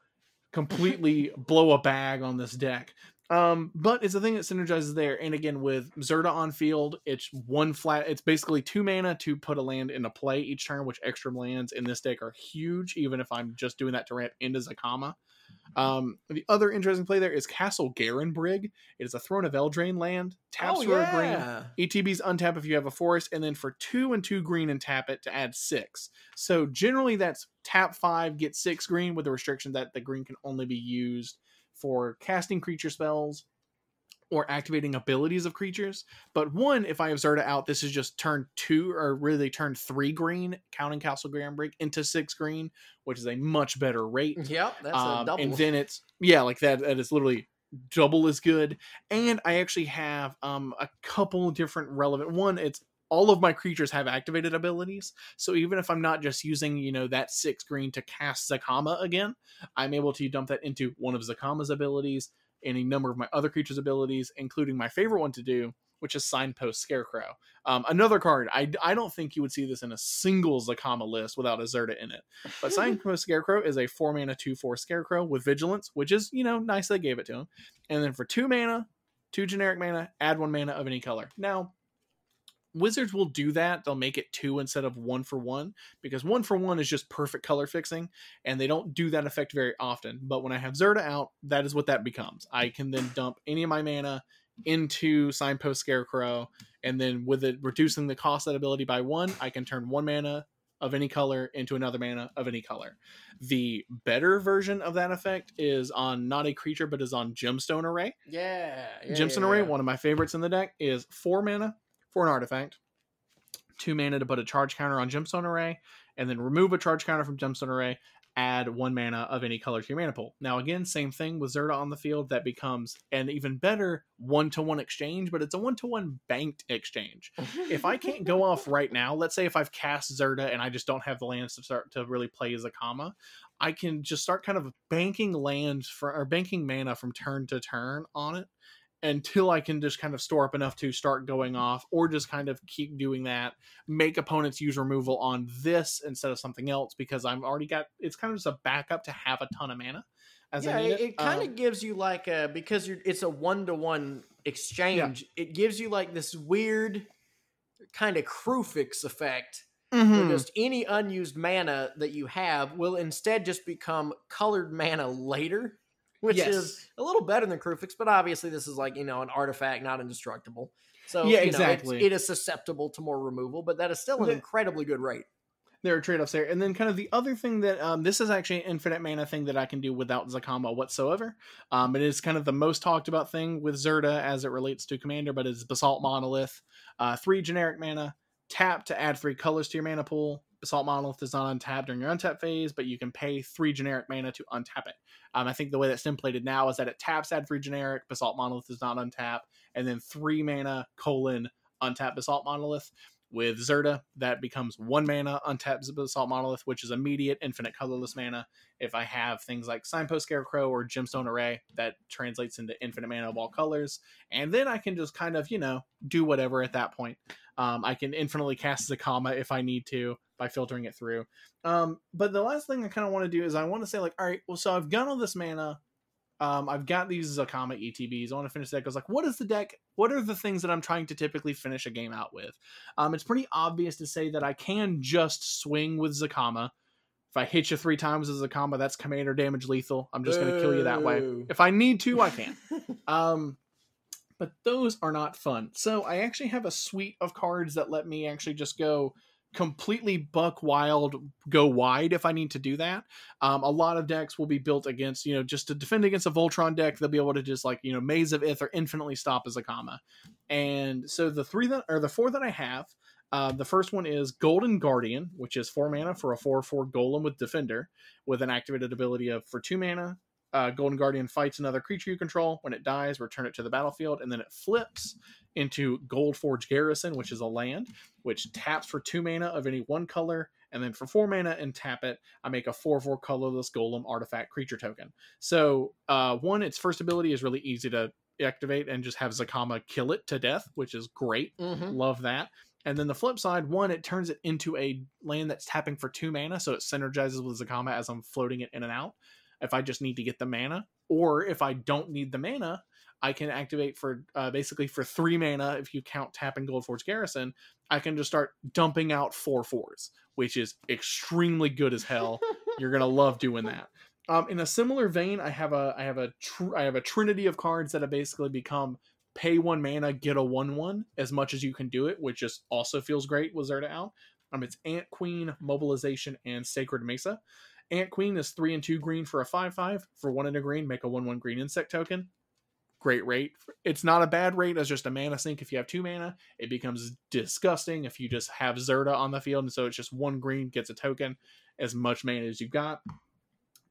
Speaker 1: completely blow a bag on this deck. Um, but it's a thing that synergizes there. And again, with Zirda on field, it's one flat. It's basically two mana to put a land into play each turn, which extra lands in this deck are huge. Even if I'm just doing that to ramp into Zacama. Um, the other interesting play there is Castle Garenbrig. It is a Throne of Eldraine land. Taps oh, for yeah. a green. ETBs untap if you have a forest, and then for two and two green and tap it to add six. So generally, that's tap five, get six green with the restriction that the green can only be used for casting creature spells or activating abilities of creatures. But one, if I have Zirda out, this is just turn two or really turn three green, counting Castle Garenbrig into six green, which is a much better rate.
Speaker 2: Yep, that's um, a double.
Speaker 1: And then it's yeah, like that. That is literally double as good. And I actually have um a couple different relevant. One, it's all of my creatures have activated abilities. So even if I'm not just using, you know, that six green to cast Zacama again, I'm able to dump that into one of Zacama's abilities, any number of my other creatures' abilities, including my favorite one to do which is Signpost Scarecrow. Um, another card, I, I don't think you would see this in a single Zacama list without a in it. But Signpost Scarecrow is a 4 mana 2 4 Scarecrow with Vigilance, which is, you know, nice they gave it to him. And then for 2 mana, 2 generic mana, add 1 mana of any color. Now, Wizards will do that. They'll make it two instead of one for one because one for one is just perfect color fixing, and they don't do that effect very often. But when I have Zirda out, that is what that becomes. I can then dump any of my mana into Signpost Scarecrow, and then with it reducing the cost of that ability by one, I can turn one mana of any color into another mana of any color. The better version of that effect is on not a creature, but is on Gemstone Array.
Speaker 2: Yeah. yeah
Speaker 1: Gemstone
Speaker 2: yeah,
Speaker 1: Array,
Speaker 2: yeah.
Speaker 1: one of my favorites in the deck, is four mana for an artifact, two mana to put a charge counter on Gemstone Array, and then remove a charge counter from Gemstone Array, add one mana of any color to your mana pool. Now, again, same thing with Zirda on the field. That becomes an even better one to one exchange, but it's a one to one banked exchange. if I can't go off right now, let's say if I've cast Zirda and I just don't have the lands to start to really play Zacama, I can just start kind of banking lands for or banking mana from turn to turn on it until I can just kind of store up enough to start going off, or just kind of keep doing that. Make opponents use removal on this instead of something else because I've already got. It's kind of just a backup to have a ton of mana. As
Speaker 2: yeah,
Speaker 1: I need
Speaker 2: it,
Speaker 1: it,
Speaker 2: kind of
Speaker 1: Um,
Speaker 2: gives you like a because you're it's a one to one exchange. It gives you like this weird kind of Kruphix effect where
Speaker 1: mhm.
Speaker 2: just any unused mana that you have will instead just become colored mana later, which
Speaker 1: Yes.
Speaker 2: is a little better than Kruphix, but obviously this is like, you know, an artifact, not indestructible. So
Speaker 1: Yeah,
Speaker 2: you know,
Speaker 1: exactly.
Speaker 2: it is susceptible to more removal, but that is still an incredibly good rate.
Speaker 1: there are trade-offs there and then kind of the other thing that um, this is actually an infinite mana thing that i can do without zacama whatsoever um, it is kind of the most talked about thing with zirda as it relates to commander but it's basalt monolith uh, three generic mana tap to add three colors to your mana pool basalt monolith is not untapped during your untap phase but you can pay three generic mana to untap it um, i think the way that's templated now is that it taps add three generic basalt monolith is not untap and then three mana colon untap basalt monolith with Zirda, that becomes one mana, untapped Basalt Monolith, which is immediate, infinite colorless mana. If I have things like Signpost Scarecrow or Gemstone Array, that translates into infinite mana of all colors. And then I can just kind of, you know, do whatever at that point. Um, I can infinitely cast Zacama if I need to by filtering it through. Um, but the last thing I kind of want to do is I want to say, like, all right, well, so I've got all this mana. Um, I've got these Zacama ETBs. I want to finish the deck. I was like, what is the deck? What are the things that I'm trying to typically finish a game out with? Um, it's pretty obvious to say that I can just swing with Zacama. If I hit you three times as a Zacama, that's commander damage lethal. I'm just going to kill you that way. If I need to, I can. Um, but those are not fun. So I actually have a suite of cards that let me actually just go completely buck wild, go wide if I need to do that. Um, a lot of decks will be built against, you know, just to defend against a Voltron deck, they'll be able to just like, you know, Maze of Ith or infinitely stop Zacama. And so the three that or the four that I have, uh, the first one is Golden Guardian, which is four mana for a four-four golem with Defender, with an activated ability of for two mana. Uh, Golden Guardian fights another creature you control. When it dies, return it to the battlefield, and then it flips into Gold Forge Garrison, which is a land, which taps for two mana of any one color, and then for four mana and tap it, I make a four-four colorless golem artifact creature token. So, uh, one, its first ability is really easy to activate and just have Zacama kill it to death, which is great.
Speaker 2: Mhm.
Speaker 1: Love that. And then the flip side, one, it turns it into a land that's tapping for two mana, so it synergizes with Zacama as I'm floating it in and out. If I just need to get the mana, or if I don't need the mana, I can activate for uh, basically for three mana. If you count tapping Gold Forge Garrison, I can just start dumping out four fours, which is extremely good as hell. You're gonna love doing that. Um, in a similar vein, I have a I have a tr- I have a trinity of cards that have basically become pay one mana, get a one one as much as you can do it, which just also feels great with Zirda out. Um, it's Ant Queen, Mobilization, and Sacred Mesa. Ant Queen is three and two green for a five five. For one and a green, make a one one green insect token. Great rate. It's not a bad rate as just a mana sink. If you have two mana, it becomes disgusting if you just have Zirda on the field, and so it's just one green gets a token, as much mana as you've got.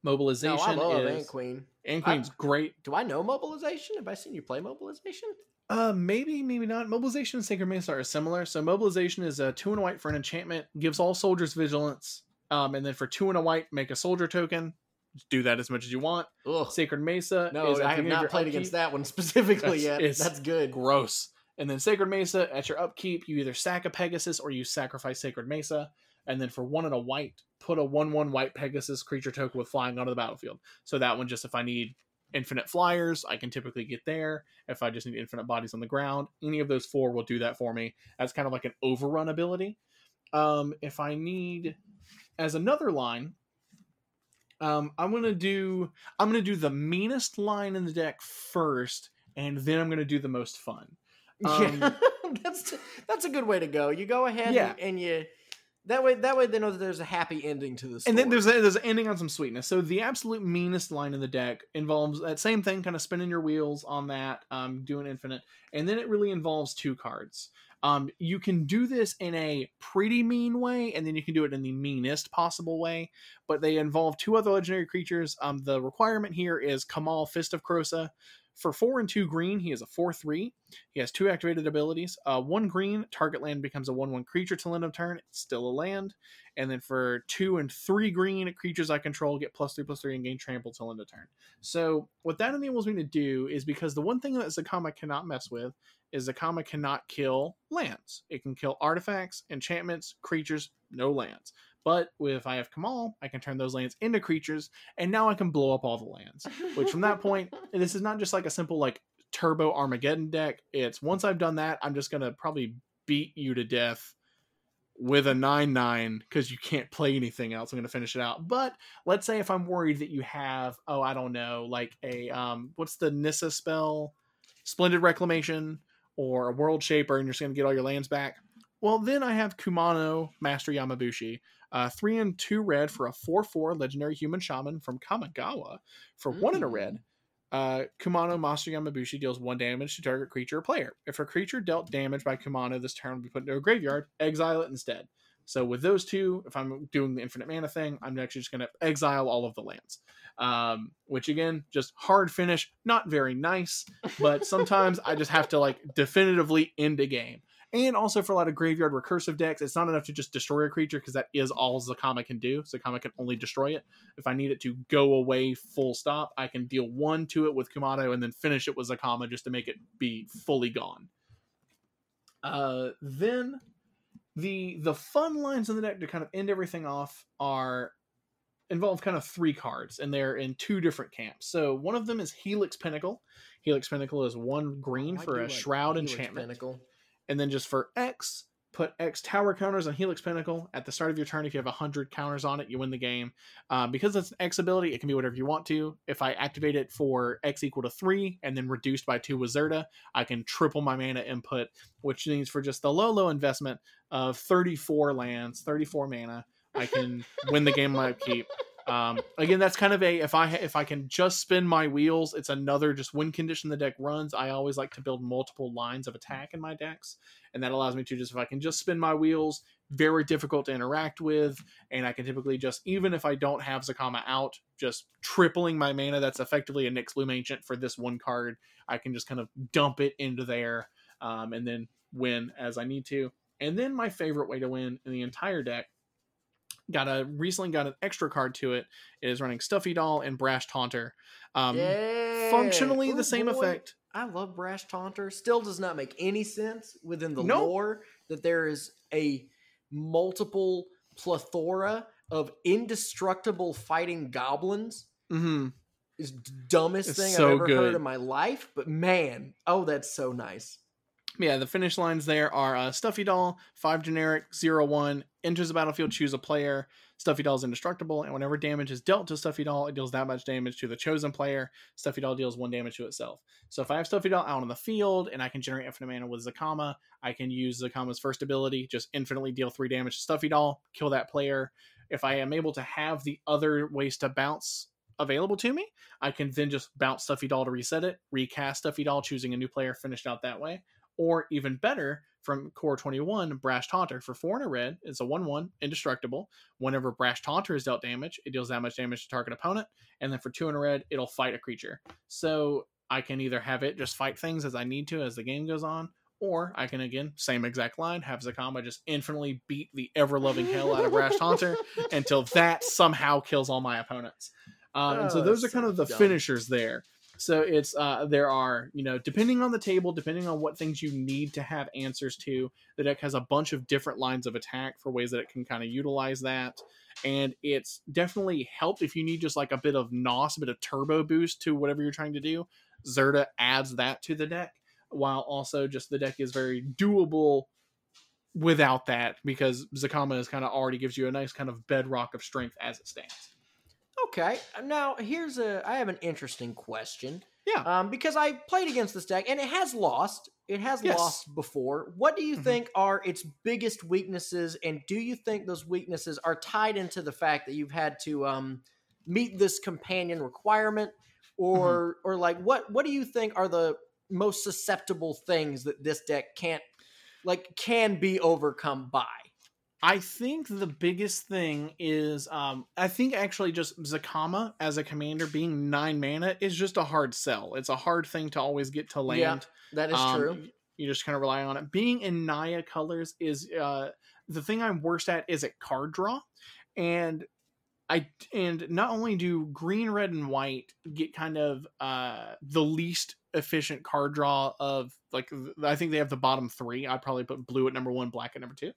Speaker 2: No,
Speaker 1: Mobilization
Speaker 2: I love
Speaker 1: is
Speaker 2: Ant Queen.
Speaker 1: Ant Queen's great.
Speaker 2: Do I know mobilization? Have I seen you play mobilization?
Speaker 1: Uh, maybe, maybe not. Mobilization and Sacred Mesa are similar. So mobilization is a two and a white for an enchantment, gives all soldiers vigilance. Um, and then for two and a white, make a soldier token. Do that as much as you want.
Speaker 2: Ugh.
Speaker 1: Sacred Mesa.
Speaker 2: No,
Speaker 1: is
Speaker 2: I have not played
Speaker 1: upkeep.
Speaker 2: against that one specifically
Speaker 1: That's-
Speaker 2: yet. That's good.
Speaker 1: Gross. And then Sacred Mesa, at your upkeep, you either sack a Pegasus or you sacrifice Sacred Mesa. And then for one and a white, put a 1 1 white Pegasus creature token with flying onto the battlefield. So that one, just if I need infinite flyers, I can typically get there. If I just need infinite bodies on the ground, any of those four will do that for me. That's kind of like an overrun ability. Um, if I need, as another line, um, I'm gonna do I'm gonna do the meanest line in the deck first, and then I'm gonna do the most fun.
Speaker 2: Um, yeah, that's that's a good way to go. You go ahead yeah. and, and you that way, that way they know that there's a happy ending to this.
Speaker 1: And then there's a, there's an ending on some sweetness. So the absolute meanest line in the deck involves that same thing, kind of spinning your wheels on that, um, doing infinite, and then it really involves two cards. Um, you can do this in a pretty mean way, and then you can do it in the meanest possible way. But they involve two other legendary creatures. Um, the requirement here is Kamahl Fist of Krosa. For four and two green, he is a four three. He has two activated abilities. Uh, one green, target land becomes a one one creature till end of turn. It's still a land. And then for two and three green, creatures I control get plus three plus three and gain trample till end of turn. So what that enables me to do is because the one thing that Zacama cannot mess with is Zacama cannot kill lands. It can kill artifacts, enchantments, creatures, no lands. But if I have Kamahl, I can turn those lands into creatures, and now I can blow up all the lands. Which from that point, this is not just like a simple like turbo Armageddon deck. It's once I've done that, I'm just gonna probably beat you to death with a 9-9 because you can't play anything else. I'm going to finish it out. But let's say if i'm worried that you have oh i don't know like a um what's the nissa spell? Splendid reclamation or a world shaper and you're just going to get all your lands back. Well then i have kumano master yamabushi uh, three and two red for a four four legendary human shaman from Kamigawa for mm. one in a red. Mm. Uh, Kumano Master Yamabushi deals one damage to target creature or player. If a creature dealt damage by Kumano this turn will be put into a graveyard, exile it instead. So with those two, if I'm doing the infinite mana thing, I'm actually just going to exile all of the lands. Um, which again, just hard finish, not very nice, but sometimes I just have to like definitively end a game. And also for a lot of graveyard recursive decks, it's not enough to just destroy a creature because that is all Zacama can do. Zacama can only destroy it. If I need it to go away full stop, I can deal one to it with Kumano and then finish it with Zacama just to make it be fully gone. Uh, then the the fun lines in the deck to kind of end everything off are involve kind of three cards and they're in two different camps. So one of them is Helix Pinnacle. Helix Pinnacle is one green oh, for a shroud Helix enchantment. Pinnacle and then just for X, put X tower counters on Helix Pinnacle. At the start of your turn, if you have 100 counters on it, you win the game. Uh, because it's an X ability, it can be whatever you want to. If I activate it for X equal to 3 and then reduced by 2 with Zirda, I can triple my mana input, which means for just the low, low investment of 34 lands, 34 mana, I can win the game my upkeep. Um, again, that's kind of a if I if I can just spin my wheels, it's another just win condition the deck runs. I always like to build multiple lines of attack in my decks, and that allows me to just if I can just spin my wheels, very difficult to interact with, and I can typically just even if I don't have Zacama out, just tripling my mana. That's effectively a Nyxbloom Ancient for this one card. I can just kind of dump it into there, um, and then win as I need to. And then my favorite way to win in the entire deck got a recently got an extra card to it. It is running Stuffy Doll and Brash Taunter. Um, yeah. Functionally Ooh, the same boy. effect.
Speaker 2: I love Brash Taunter. Still does not make any sense within the nope. lore that there is a multiple plethora of indestructible fighting goblins.
Speaker 1: Mm-hmm.
Speaker 2: Is dumbest it's thing so I've ever good. heard in my life. But man, oh, that's so nice
Speaker 1: yeah, the finish lines there are uh, Stuffy Doll, 5 generic, 0 1, enters the battlefield, choose a player. Stuffy Doll is indestructible, and whenever damage is dealt to Stuffy Doll, it deals that much damage to the chosen player. Stuffy Doll deals 1 damage to itself. So if I have Stuffy Doll out on the field and I can generate infinite mana with Zacama, I can use Zacama's first ability, just infinitely deal 3 damage to Stuffy Doll, kill that player. If I am able to have the other ways to bounce available to me, I can then just bounce Stuffy Doll to reset it, recast Stuffy Doll, choosing a new player, finished out that way or even better from core 21 brash taunter for four and a red it's a 1-1 indestructible whenever brash taunter is dealt damage it deals that much damage to target opponent and then for two and a red it'll fight a creature so i can either have it just fight things as i need to as the game goes on or I can again, same exact line, have Zacama just infinitely beat the ever loving hell out of Brash Taunter until that somehow kills all my opponents. Um, oh, and so those are kind of the dumb. finishers there. So it's uh there are, you know, depending on the table, depending on what things you need to have answers to, the deck has a bunch of different lines of attack for ways that it can kind of utilize that. And it's definitely helped if you need just like a bit of NOS, a bit of turbo boost to whatever you're trying to do. Zirda adds that to the deck, while also just the deck is very doable without that because Zacama is kind of already gives you a nice kind of bedrock of strength as it stands.
Speaker 2: Okay, now here's a I have an interesting question.
Speaker 1: Yeah.
Speaker 2: Um, because I played against this deck and it has lost. It has yes. lost before. What do you mm-hmm. think are its biggest weaknesses, and do you think those weaknesses are tied into the fact that you've had to um, meet this companion requirement, or mm-hmm. or like what what do you think are the most susceptible things that this deck can't like can be overcome by?
Speaker 1: I think the biggest thing is um I think actually just Zacama as a commander being nine mana is just a hard sell. It's a hard thing to always get to land. Yeah,
Speaker 2: that is um, true.
Speaker 1: You just kind of rely on it. Being in Naya colors is uh the thing I'm worst at is at card draw. And I and not only do green, red, and white get kind of uh the least efficient card draw of like I think they have the bottom three. I'd probably put blue at number one, black at number two.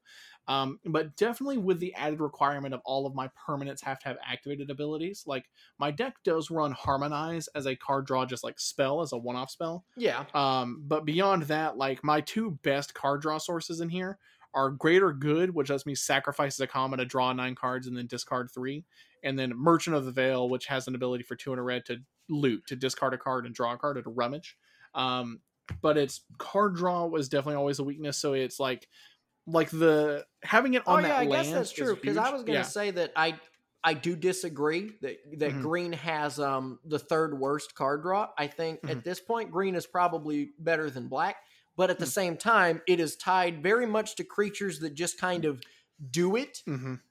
Speaker 1: Um, but definitely with the added requirement of all of my permanents have to have activated abilities. Like my deck does run Harmonize as a card draw, just like spell as a one off spell.
Speaker 2: Yeah.
Speaker 1: Um, but beyond that, like my two best card draw sources in here are Greater Good, which lets me sacrifice a common to draw nine cards and then discard three, and then Merchant of the Vale, which has an ability for two and a red to loot, to discard a card and draw a card or to rummage. Um, but its card draw was definitely always a weakness. So it's like like the having it on oh, yeah, I guess that's true because
Speaker 2: I was going to yeah. say that I I do disagree that that mm-hmm. green has um the third worst card draw. I think mm-hmm. at this point green is probably better than black, but at the mm-hmm. same time it is tied very much to creatures that just kind of do it.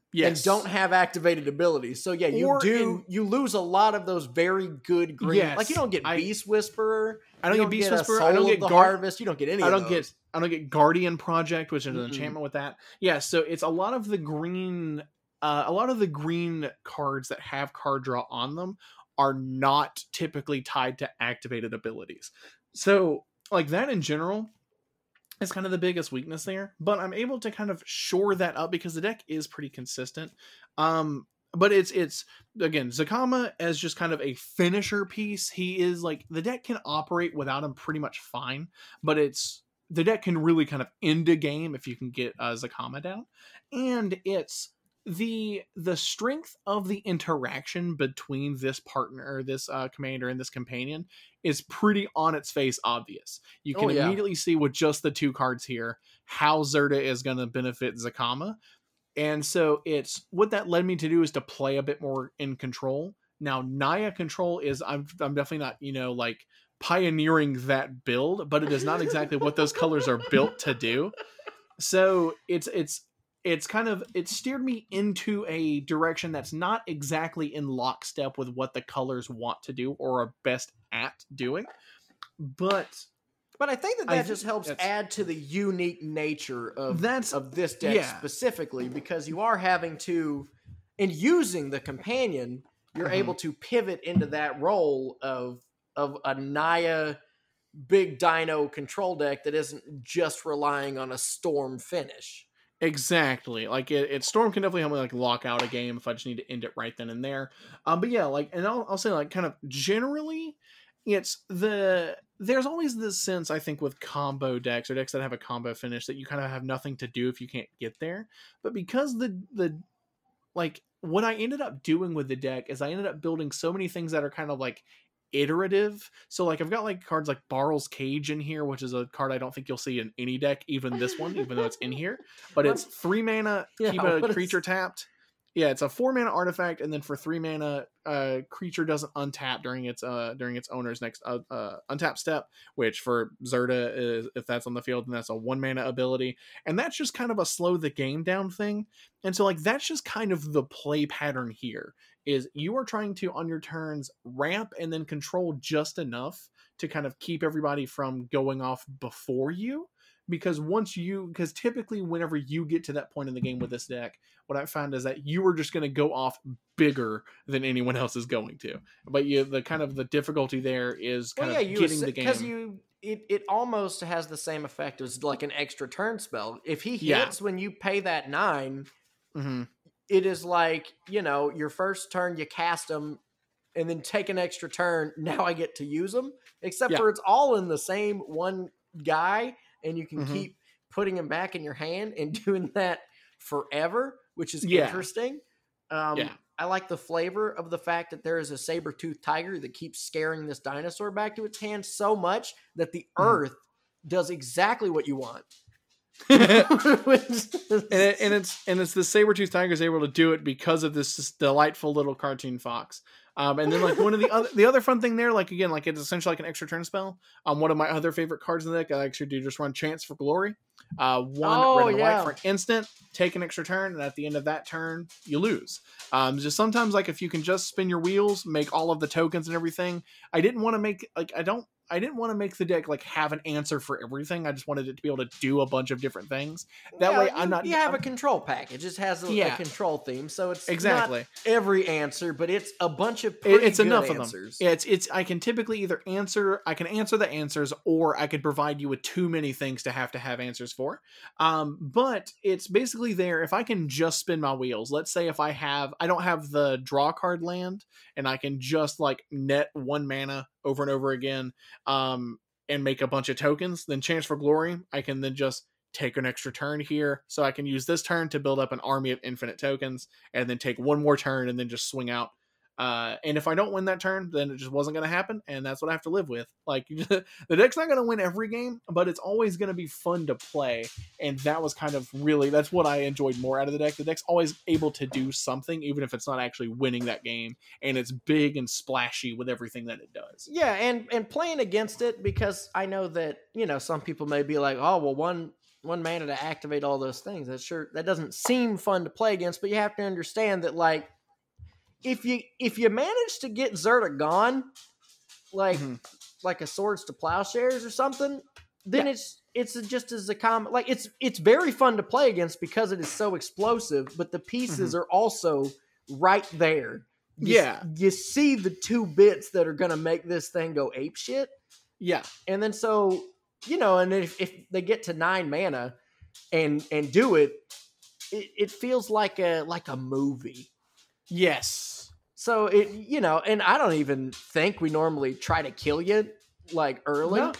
Speaker 1: Mm-hmm.
Speaker 2: Yes. and don't have activated abilities. So yeah, you or do in, you lose a lot of those very good green. Yes, like you don't get I, Beast Whisperer.
Speaker 1: I don't,
Speaker 2: get
Speaker 1: Beast Whisperer. I don't get
Speaker 2: Gar- Harvest. You don't get any. I
Speaker 1: don't
Speaker 2: get
Speaker 1: I don't get Guardian Project, which is an mm enchantment with that. Yeah, so it's a lot of the green, uh, a lot of the green cards that have card draw on them are not typically tied to activated abilities. So like that in general is kind of the biggest weakness there. But I'm able to kind of shore that up because the deck is pretty consistent. Um, but it's it's again Zacama as just kind of a finisher piece. He is like the deck can operate without him pretty much fine, but it's the deck can really kind of end a game if you can get uh, Zacama down, and it's the the strength of the interaction between this partner, this uh, commander, and this companion is pretty on its face obvious. You oh, can oh, yeah. immediately see with just the two cards here how Zirda is going to benefit Zacama, and so it's what that led me to do is to play a bit more in control. Now Naya control is I'm I'm definitely not you know like pioneering that build, but it is not exactly what those colors are built to do. So it's it's it's kind of it steered me into a direction that's not exactly in lockstep with what the colors want to do or are best at doing. But
Speaker 2: but I think that that just helps add to the unique nature of that's of this deck yeah. specifically because you are having to in using the companion, you're mm-hmm. able to pivot into that role of of a Naya big dino control deck that isn't just relying on a storm finish.
Speaker 1: Exactly. Like it, it, Storm can definitely help me like lock out a game if I just need to end it right then and there. Um, but yeah, like, and I'll, I'll say like kind of generally, it's the there's always this sense I think with combo decks or decks that have a combo finish that you kind of have nothing to do if you can't get there. But because the the like what I ended up doing with the deck is I ended up building so many things that are kind of like iterative. So like I've got like cards like Barl's Cage in here, which is a card I don't think you'll see in any deck, even this one, even though it's in here. But it's three mana, yeah, keep a creature is... tapped, yeah, it's a four mana artifact, and then for three mana, uh, creature doesn't untap during its uh during its owner's next uh, uh untap step. Which for Zirda is if that's on the field, then that's a one mana ability, and that's just kind of a slow the game down thing. And so like that's just kind of the play pattern here. Is you are trying to on your turns ramp and then control just enough to kind of keep everybody from going off before you because once you because typically whenever you get to that point in the game with this deck what i found is that you are just going to go off bigger than anyone else is going to but you the kind of the difficulty there is kind well, yeah, of getting the game
Speaker 2: because you it, it almost has the same effect as like an extra turn spell if he hits yeah. when you pay that 9
Speaker 1: mm-hmm.
Speaker 2: It is like you know your first turn you cast them and then take an extra turn now i get to use them except yeah. for it's all in the same one guy and you can mm-hmm. keep putting him back in your hand and doing that forever, which is yeah. interesting. Um, yeah. I like the flavor of the fact that there is a saber toothed tiger that keeps scaring this dinosaur back to its hand so much that the mm. earth does exactly what you want.
Speaker 1: And, it, and, it's and it's the saber tooth tiger is able to do it because of this delightful little cartoon fox um, and then like one of the other the other fun thing there, like again, like it's essentially like an extra turn spell. Um, one of my other favorite cards in the deck, I actually do just run Chance for Glory. Uh, one oh, red and yeah. white for an instant, take an extra turn, and at the end of that turn, you lose. Um, just sometimes like if you can just spin your wheels, make all of the tokens and everything. I didn't want to make like I don't I didn't want to make the deck like have an answer for everything. I just wanted it to be able to do a bunch of different things. That yeah, way, I'm not.
Speaker 2: You have I'm, a control pack. It just has a, yeah. a, control theme, so it's
Speaker 1: exactly
Speaker 2: every answer, but it's a bunch of it's enough answers.
Speaker 1: of them. Yeah, it's it's. I can typically either answer. I can answer the answers, or I could provide you with too many things to have to have answers for. Um, but it's basically there. If I can just spin my wheels, let's say if I have, I don't have the draw card land, and I can just like net one mana over and over again um, and make a bunch of tokens, then Chance for Glory, I can then just take an extra turn here. So I can use this turn to build up an army of infinite tokens and then take one more turn and then just swing out uh, and if I don't win that turn, then it just wasn't going to happen, and that's what I have to live with. Like the deck's not going to win every game, but it's always going to be fun to play, and that was kind of really that's what I enjoyed more out of the deck. The deck's always able to do something, even if it's not actually winning that game, and it's big and splashy with everything that it does.
Speaker 2: Yeah, and and playing against it because I know that you know some people may be like, oh well, one one mana to activate all those things. That sure that doesn't seem fun to play against, but you have to understand that like if you if you manage to get Zirda gone, like mm-hmm. like a swords to plowshares or something, then yeah. it's it's just as a common like it's it's very fun to play against because it is so explosive, but the pieces mm-hmm. are also right there.
Speaker 1: You, yeah,
Speaker 2: you see the two bits that are gonna make this thing go ape shit.
Speaker 1: Yeah,
Speaker 2: and then so you know, and if, if they get to nine mana and and do it, it, it feels like a like a movie
Speaker 1: Yes.
Speaker 2: So it you know, and I don't even think we normally try to kill you like early no.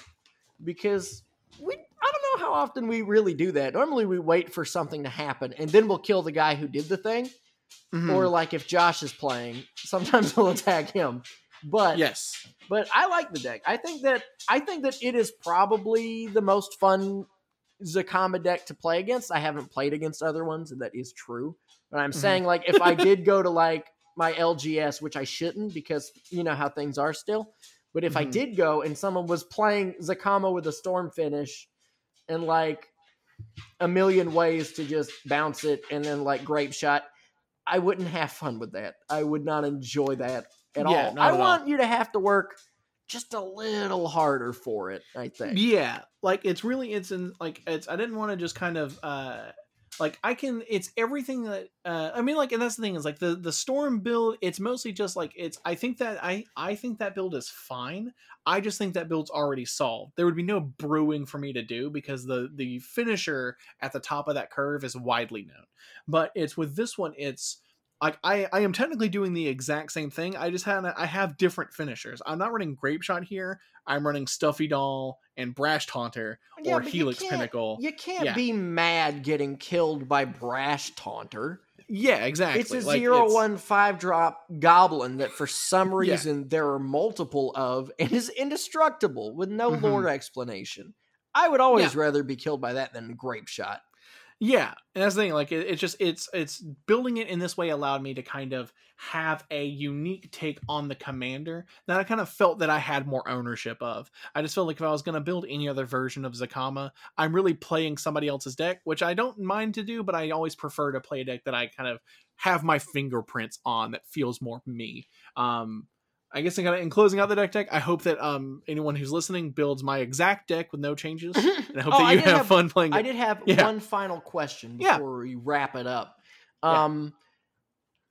Speaker 2: because we I don't know how often we really do that. Normally we wait for something to happen and then we'll kill the guy who did the thing. Mm-hmm. Or like if Josh is playing, sometimes we'll attack him. But
Speaker 1: yes,
Speaker 2: but I like the deck. I think that I think that it is probably the most fun Zacama deck to play against. I haven't played against other ones, and that is true. But I'm mm-hmm. saying like if I did go to like my LGS, which I shouldn't because you know how things are still. But if mm-hmm. I did go and someone was playing Zacama with a storm finish and like a million ways to just bounce it and then like Grapeshot, I wouldn't have fun with that. I would not enjoy that at yeah, all. I want all. you to have to work just a little harder for it, I think.
Speaker 1: Yeah. Like it's really it's in like it's I didn't want to just kind of uh like i can it's everything that uh i mean like and that's the thing is like the the storm build it's mostly just like it's i think that i i think that build is fine i just think that build's already solved there would be no brewing for me to do because the the finisher at the top of that curve is widely known but it's with this one it's like I, I am technically doing the exact same thing. I just had I have different finishers. I'm not running Grapeshot here. I'm running Stuffy Doll and Brash Taunter yeah, or Helix
Speaker 2: you
Speaker 1: Pinnacle.
Speaker 2: You can't yeah. be mad getting killed by Brash Taunter.
Speaker 1: Yeah, exactly.
Speaker 2: It's a like, zero it's... one five drop goblin that for some reason yeah. there are multiple of and is indestructible with no mm-hmm. lore explanation. I would always rather be killed by that than Grapeshot.
Speaker 1: Yeah, and that's the thing. Like, it, it's just it's it's building it in this way allowed me to kind of have a unique take on the commander that I kind of felt that I had more ownership of. I just felt like if I was going to build any other version of Zacama, I'm really playing somebody else's deck, which I don't mind to do, but I always prefer to play a deck that I kind of have my fingerprints on that feels more me. Um, I guess in kind of in closing out the deck deck, I hope that um anyone who's listening builds my exact deck with no changes, and I hope
Speaker 2: Oh,
Speaker 1: that you have,
Speaker 2: have-
Speaker 1: fun playing.
Speaker 2: I
Speaker 1: it.
Speaker 2: did have
Speaker 1: Yeah.
Speaker 2: one final question
Speaker 1: Yeah.
Speaker 2: before we wrap it up.
Speaker 1: Yeah.
Speaker 2: Um,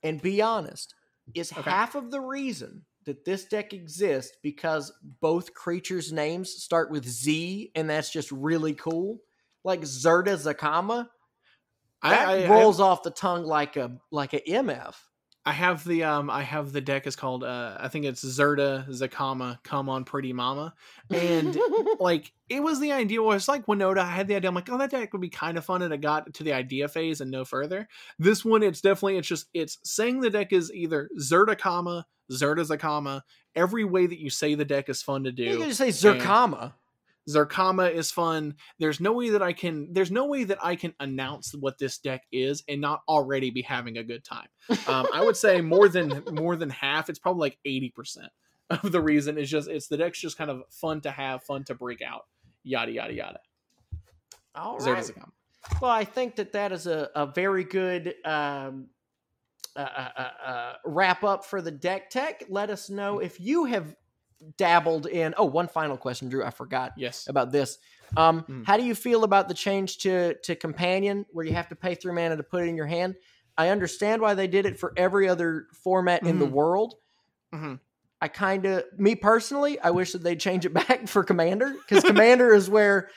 Speaker 2: and be honest, is
Speaker 1: Okay.
Speaker 2: half of the reason that this deck exists because both creatures' names start with Z, and that's just really cool. Like Zirda Zacama, that
Speaker 1: I, I,
Speaker 2: rolls off the tongue like a like a MF.
Speaker 1: I have the um I have the deck is called uh I think it's Zirda Zacama Come on Pretty Mama and like it was the idea was like Winota I had the idea I'm like oh that deck would be kind of fun and it got to the idea phase and no further this one it's definitely it's just it's saying the deck is either Zirda Kama Zirda Zacama every way that you say the deck is fun to do
Speaker 2: you can just say Zerkama.
Speaker 1: Zarkama is fun. There's no way that I can there's no way that I can announce what this deck is and not already be having a good time. Um, I would say more than more than half, it's probably like 80% of the reason is just it's the deck's just kind of fun to have, fun to break out. Yada yada yada.
Speaker 2: All right. Well, I think that that is a, a very good um, uh, uh, uh, uh, wrap up for the deck tech. Let us know if you have dabbled in. Oh, one final question, Drew. I forgot
Speaker 1: Yes.
Speaker 2: about this. Um,
Speaker 1: Mm.
Speaker 2: How do you feel about the change to to companion, where you have to pay three mana to put it in your hand? I understand why they did it for every other format in the
Speaker 1: Mhm.
Speaker 2: world.
Speaker 1: Mhm.
Speaker 2: I kind of, me personally, I wish that they'd change it back for Commander because Commander is where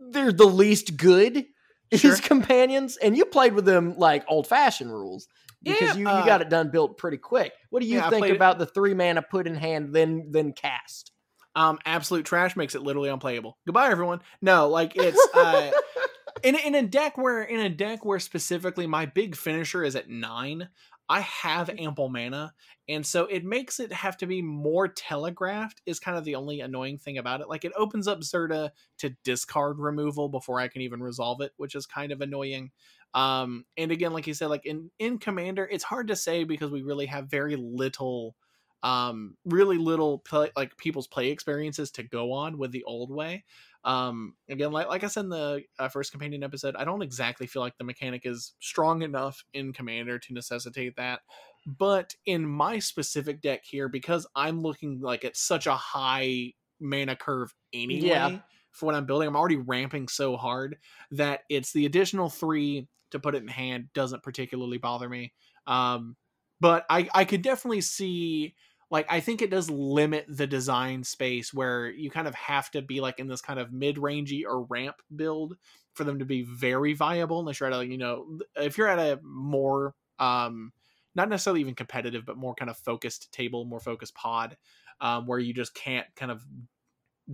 Speaker 2: they're the least good.
Speaker 1: Sure.
Speaker 2: His companions, and you played with them like old fashioned rules because
Speaker 1: Yeah,
Speaker 2: you, you
Speaker 1: uh,
Speaker 2: got it done built pretty quick. What do you
Speaker 1: Yeah,
Speaker 2: think
Speaker 1: played it-
Speaker 2: about the three mana put in hand then then cast?
Speaker 1: Um absolute trash makes it literally unplayable. Goodbye everyone. No, like it's uh in in a deck where in a deck where specifically my big finisher is at nine, I have ample mana, and so it makes it have to be more telegraphed. Is kind of the only annoying thing about it. Like it opens up Zirda to discard removal before I can even resolve it, which is kind of annoying. Um, and again, like you said, like in in Commander, it's hard to say because we really have very little um really little play, like people's play experiences to go on with the old way um again like, like i said in the uh, first companion episode i don't exactly feel like the mechanic is strong enough in commander to necessitate that but in my specific deck here because i'm looking like at such a high mana curve anyway
Speaker 2: Yeah.
Speaker 1: for what i'm building i'm already ramping so hard that it's the additional three to put it in hand doesn't particularly bother me. Um but i i could definitely see like I think it does limit the design space where you kind of have to be like in this kind of mid-rangey or ramp build for them to be very viable unless you're at a you know if you're at a more um not necessarily even competitive but more kind of focused table more focused pod um where you just can't kind of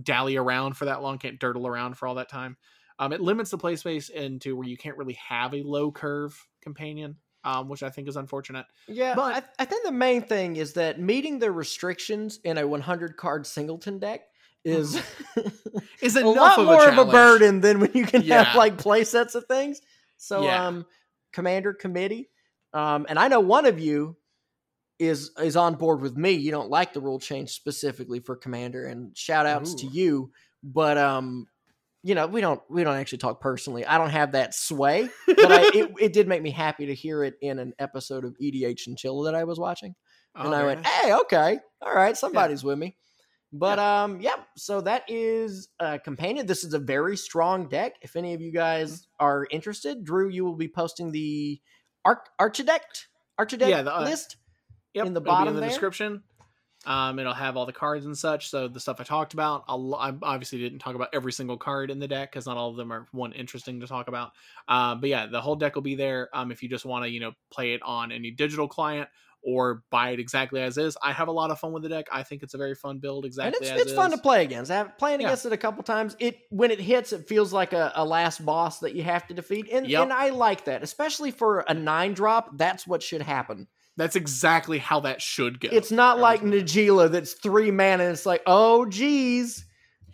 Speaker 1: dally around for that long can't dirtle around for all that time um it limits the play space into where you can't really have a low curve companion um which i think is unfortunate
Speaker 2: Yeah,
Speaker 1: But-
Speaker 2: I, I think the main thing is that meeting the restrictions in a 100 card singleton deck is
Speaker 1: is
Speaker 2: a
Speaker 1: enough
Speaker 2: lot
Speaker 1: of
Speaker 2: more
Speaker 1: a
Speaker 2: of a burden than when you can
Speaker 1: Yeah.
Speaker 2: have like play sets of things. So,
Speaker 1: Yeah.
Speaker 2: um, commander committee, um, and I know one of you is is on board with me. You don't like the rule change specifically for commander, and shout outs to you. But um, you know, we don't we don't actually talk personally. I don't have that sway, but I, it, it did make me happy to hear it in an episode of EDH and Chill that I was watching
Speaker 1: Oh,
Speaker 2: and I went, "Hey, okay, all right, somebody's with me." But um, yeah. So that is uh, companion. This is a very strong deck. If any of you guys
Speaker 1: Mm-hmm.
Speaker 2: are interested, Drew, you will be posting the Arch Archidekt Archidekt
Speaker 1: Yeah, the, uh,
Speaker 2: list.
Speaker 1: Yep,
Speaker 2: in the bottom
Speaker 1: in the
Speaker 2: there?
Speaker 1: description. Um, it'll have all the cards and such. So the stuff I talked about, I'll, I obviously didn't talk about every single card in the deck because not all of them are one interesting to talk about. Um, but yeah, the whole deck will be there. Um, if you just want to, you know, play it on any digital client or buy it exactly as is. I have a lot of fun with the deck. I think it's a very fun build Exactly,
Speaker 2: And
Speaker 1: it's
Speaker 2: it's fun to play against. I've playing
Speaker 1: Yeah.
Speaker 2: against it a couple times. It when it hits, it feels like a, a last boss that you have to defeat, and
Speaker 1: Yep.
Speaker 2: and I like that, especially for a nine drop. That's what should happen.
Speaker 1: That's exactly how that should go.
Speaker 2: It's not like Najeela that's three mana. And it's like, oh geez,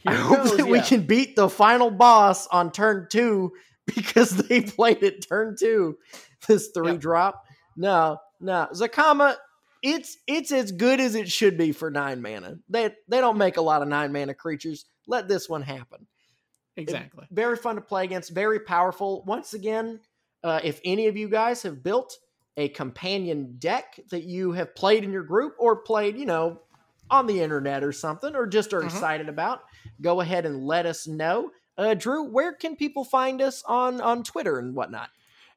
Speaker 2: I
Speaker 1: it
Speaker 2: hope
Speaker 1: goes,
Speaker 2: that we can beat the final boss on turn two because they played it turn two. This three
Speaker 1: Yep.
Speaker 2: drop. No, no. Zacama, it's it's as good as it should be for nine mana. They they don't make a lot of nine mana creatures. Let this one happen.
Speaker 1: exactly.
Speaker 2: Very fun to play against. Very powerful. Once again, uh, if any of you guys have built a companion deck that you have played in your group or played, you know, on the internet or something, or just are mm-hmm. excited about, go ahead and let us know. Uh, Drew, where can people find us on on Twitter and whatnot?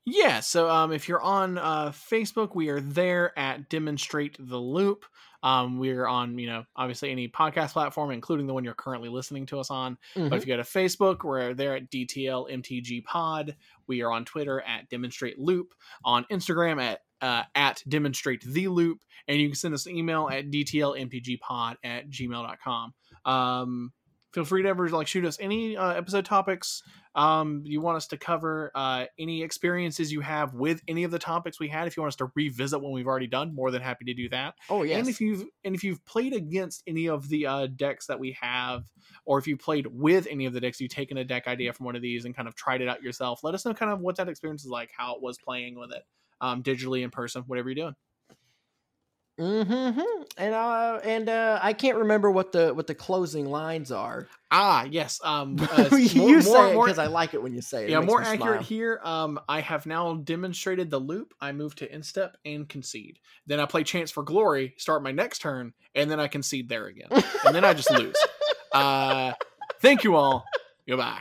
Speaker 1: Yeah, so um, if you're on uh, Facebook, we are there at Demonstrate the Loop. Um, we're on, you know, obviously any podcast platform, including the one you're currently listening to us on. Mm-hmm. But if you go to Facebook, we're there at DTL MTG Pod. We are on Twitter at Demonstrate Loop, on Instagram at uh, at Demonstrate the Loop, and you can send us an email at DTLMTGPod at gmail.com. Um, feel free to ever like shoot us any uh, episode topics um, you want us to cover uh, any experiences you have with any of the topics we had. If you want us to revisit what we've already done more than happy to do that.
Speaker 2: Oh yeah
Speaker 1: and if you've and if you've played against any of the uh, decks that we have or if you played with any of the decks you've taken a deck idea from one of these and kind of tried it out yourself let us know kind of what that experience is like how it was playing with it um, digitally in person whatever you're doing
Speaker 2: Mm-hmm. And uh, and uh, I can't remember what the what the closing lines are.
Speaker 1: Ah, yes. Um, uh,
Speaker 2: you more, say because I like it when you say it.
Speaker 1: Yeah, it more accurate smile. here. Um, I have now demonstrated the loop. I move to instep and concede. Then I play chance for glory. Start my next turn, and then I concede there again, and then I just lose. Uh, thank you all. Goodbye.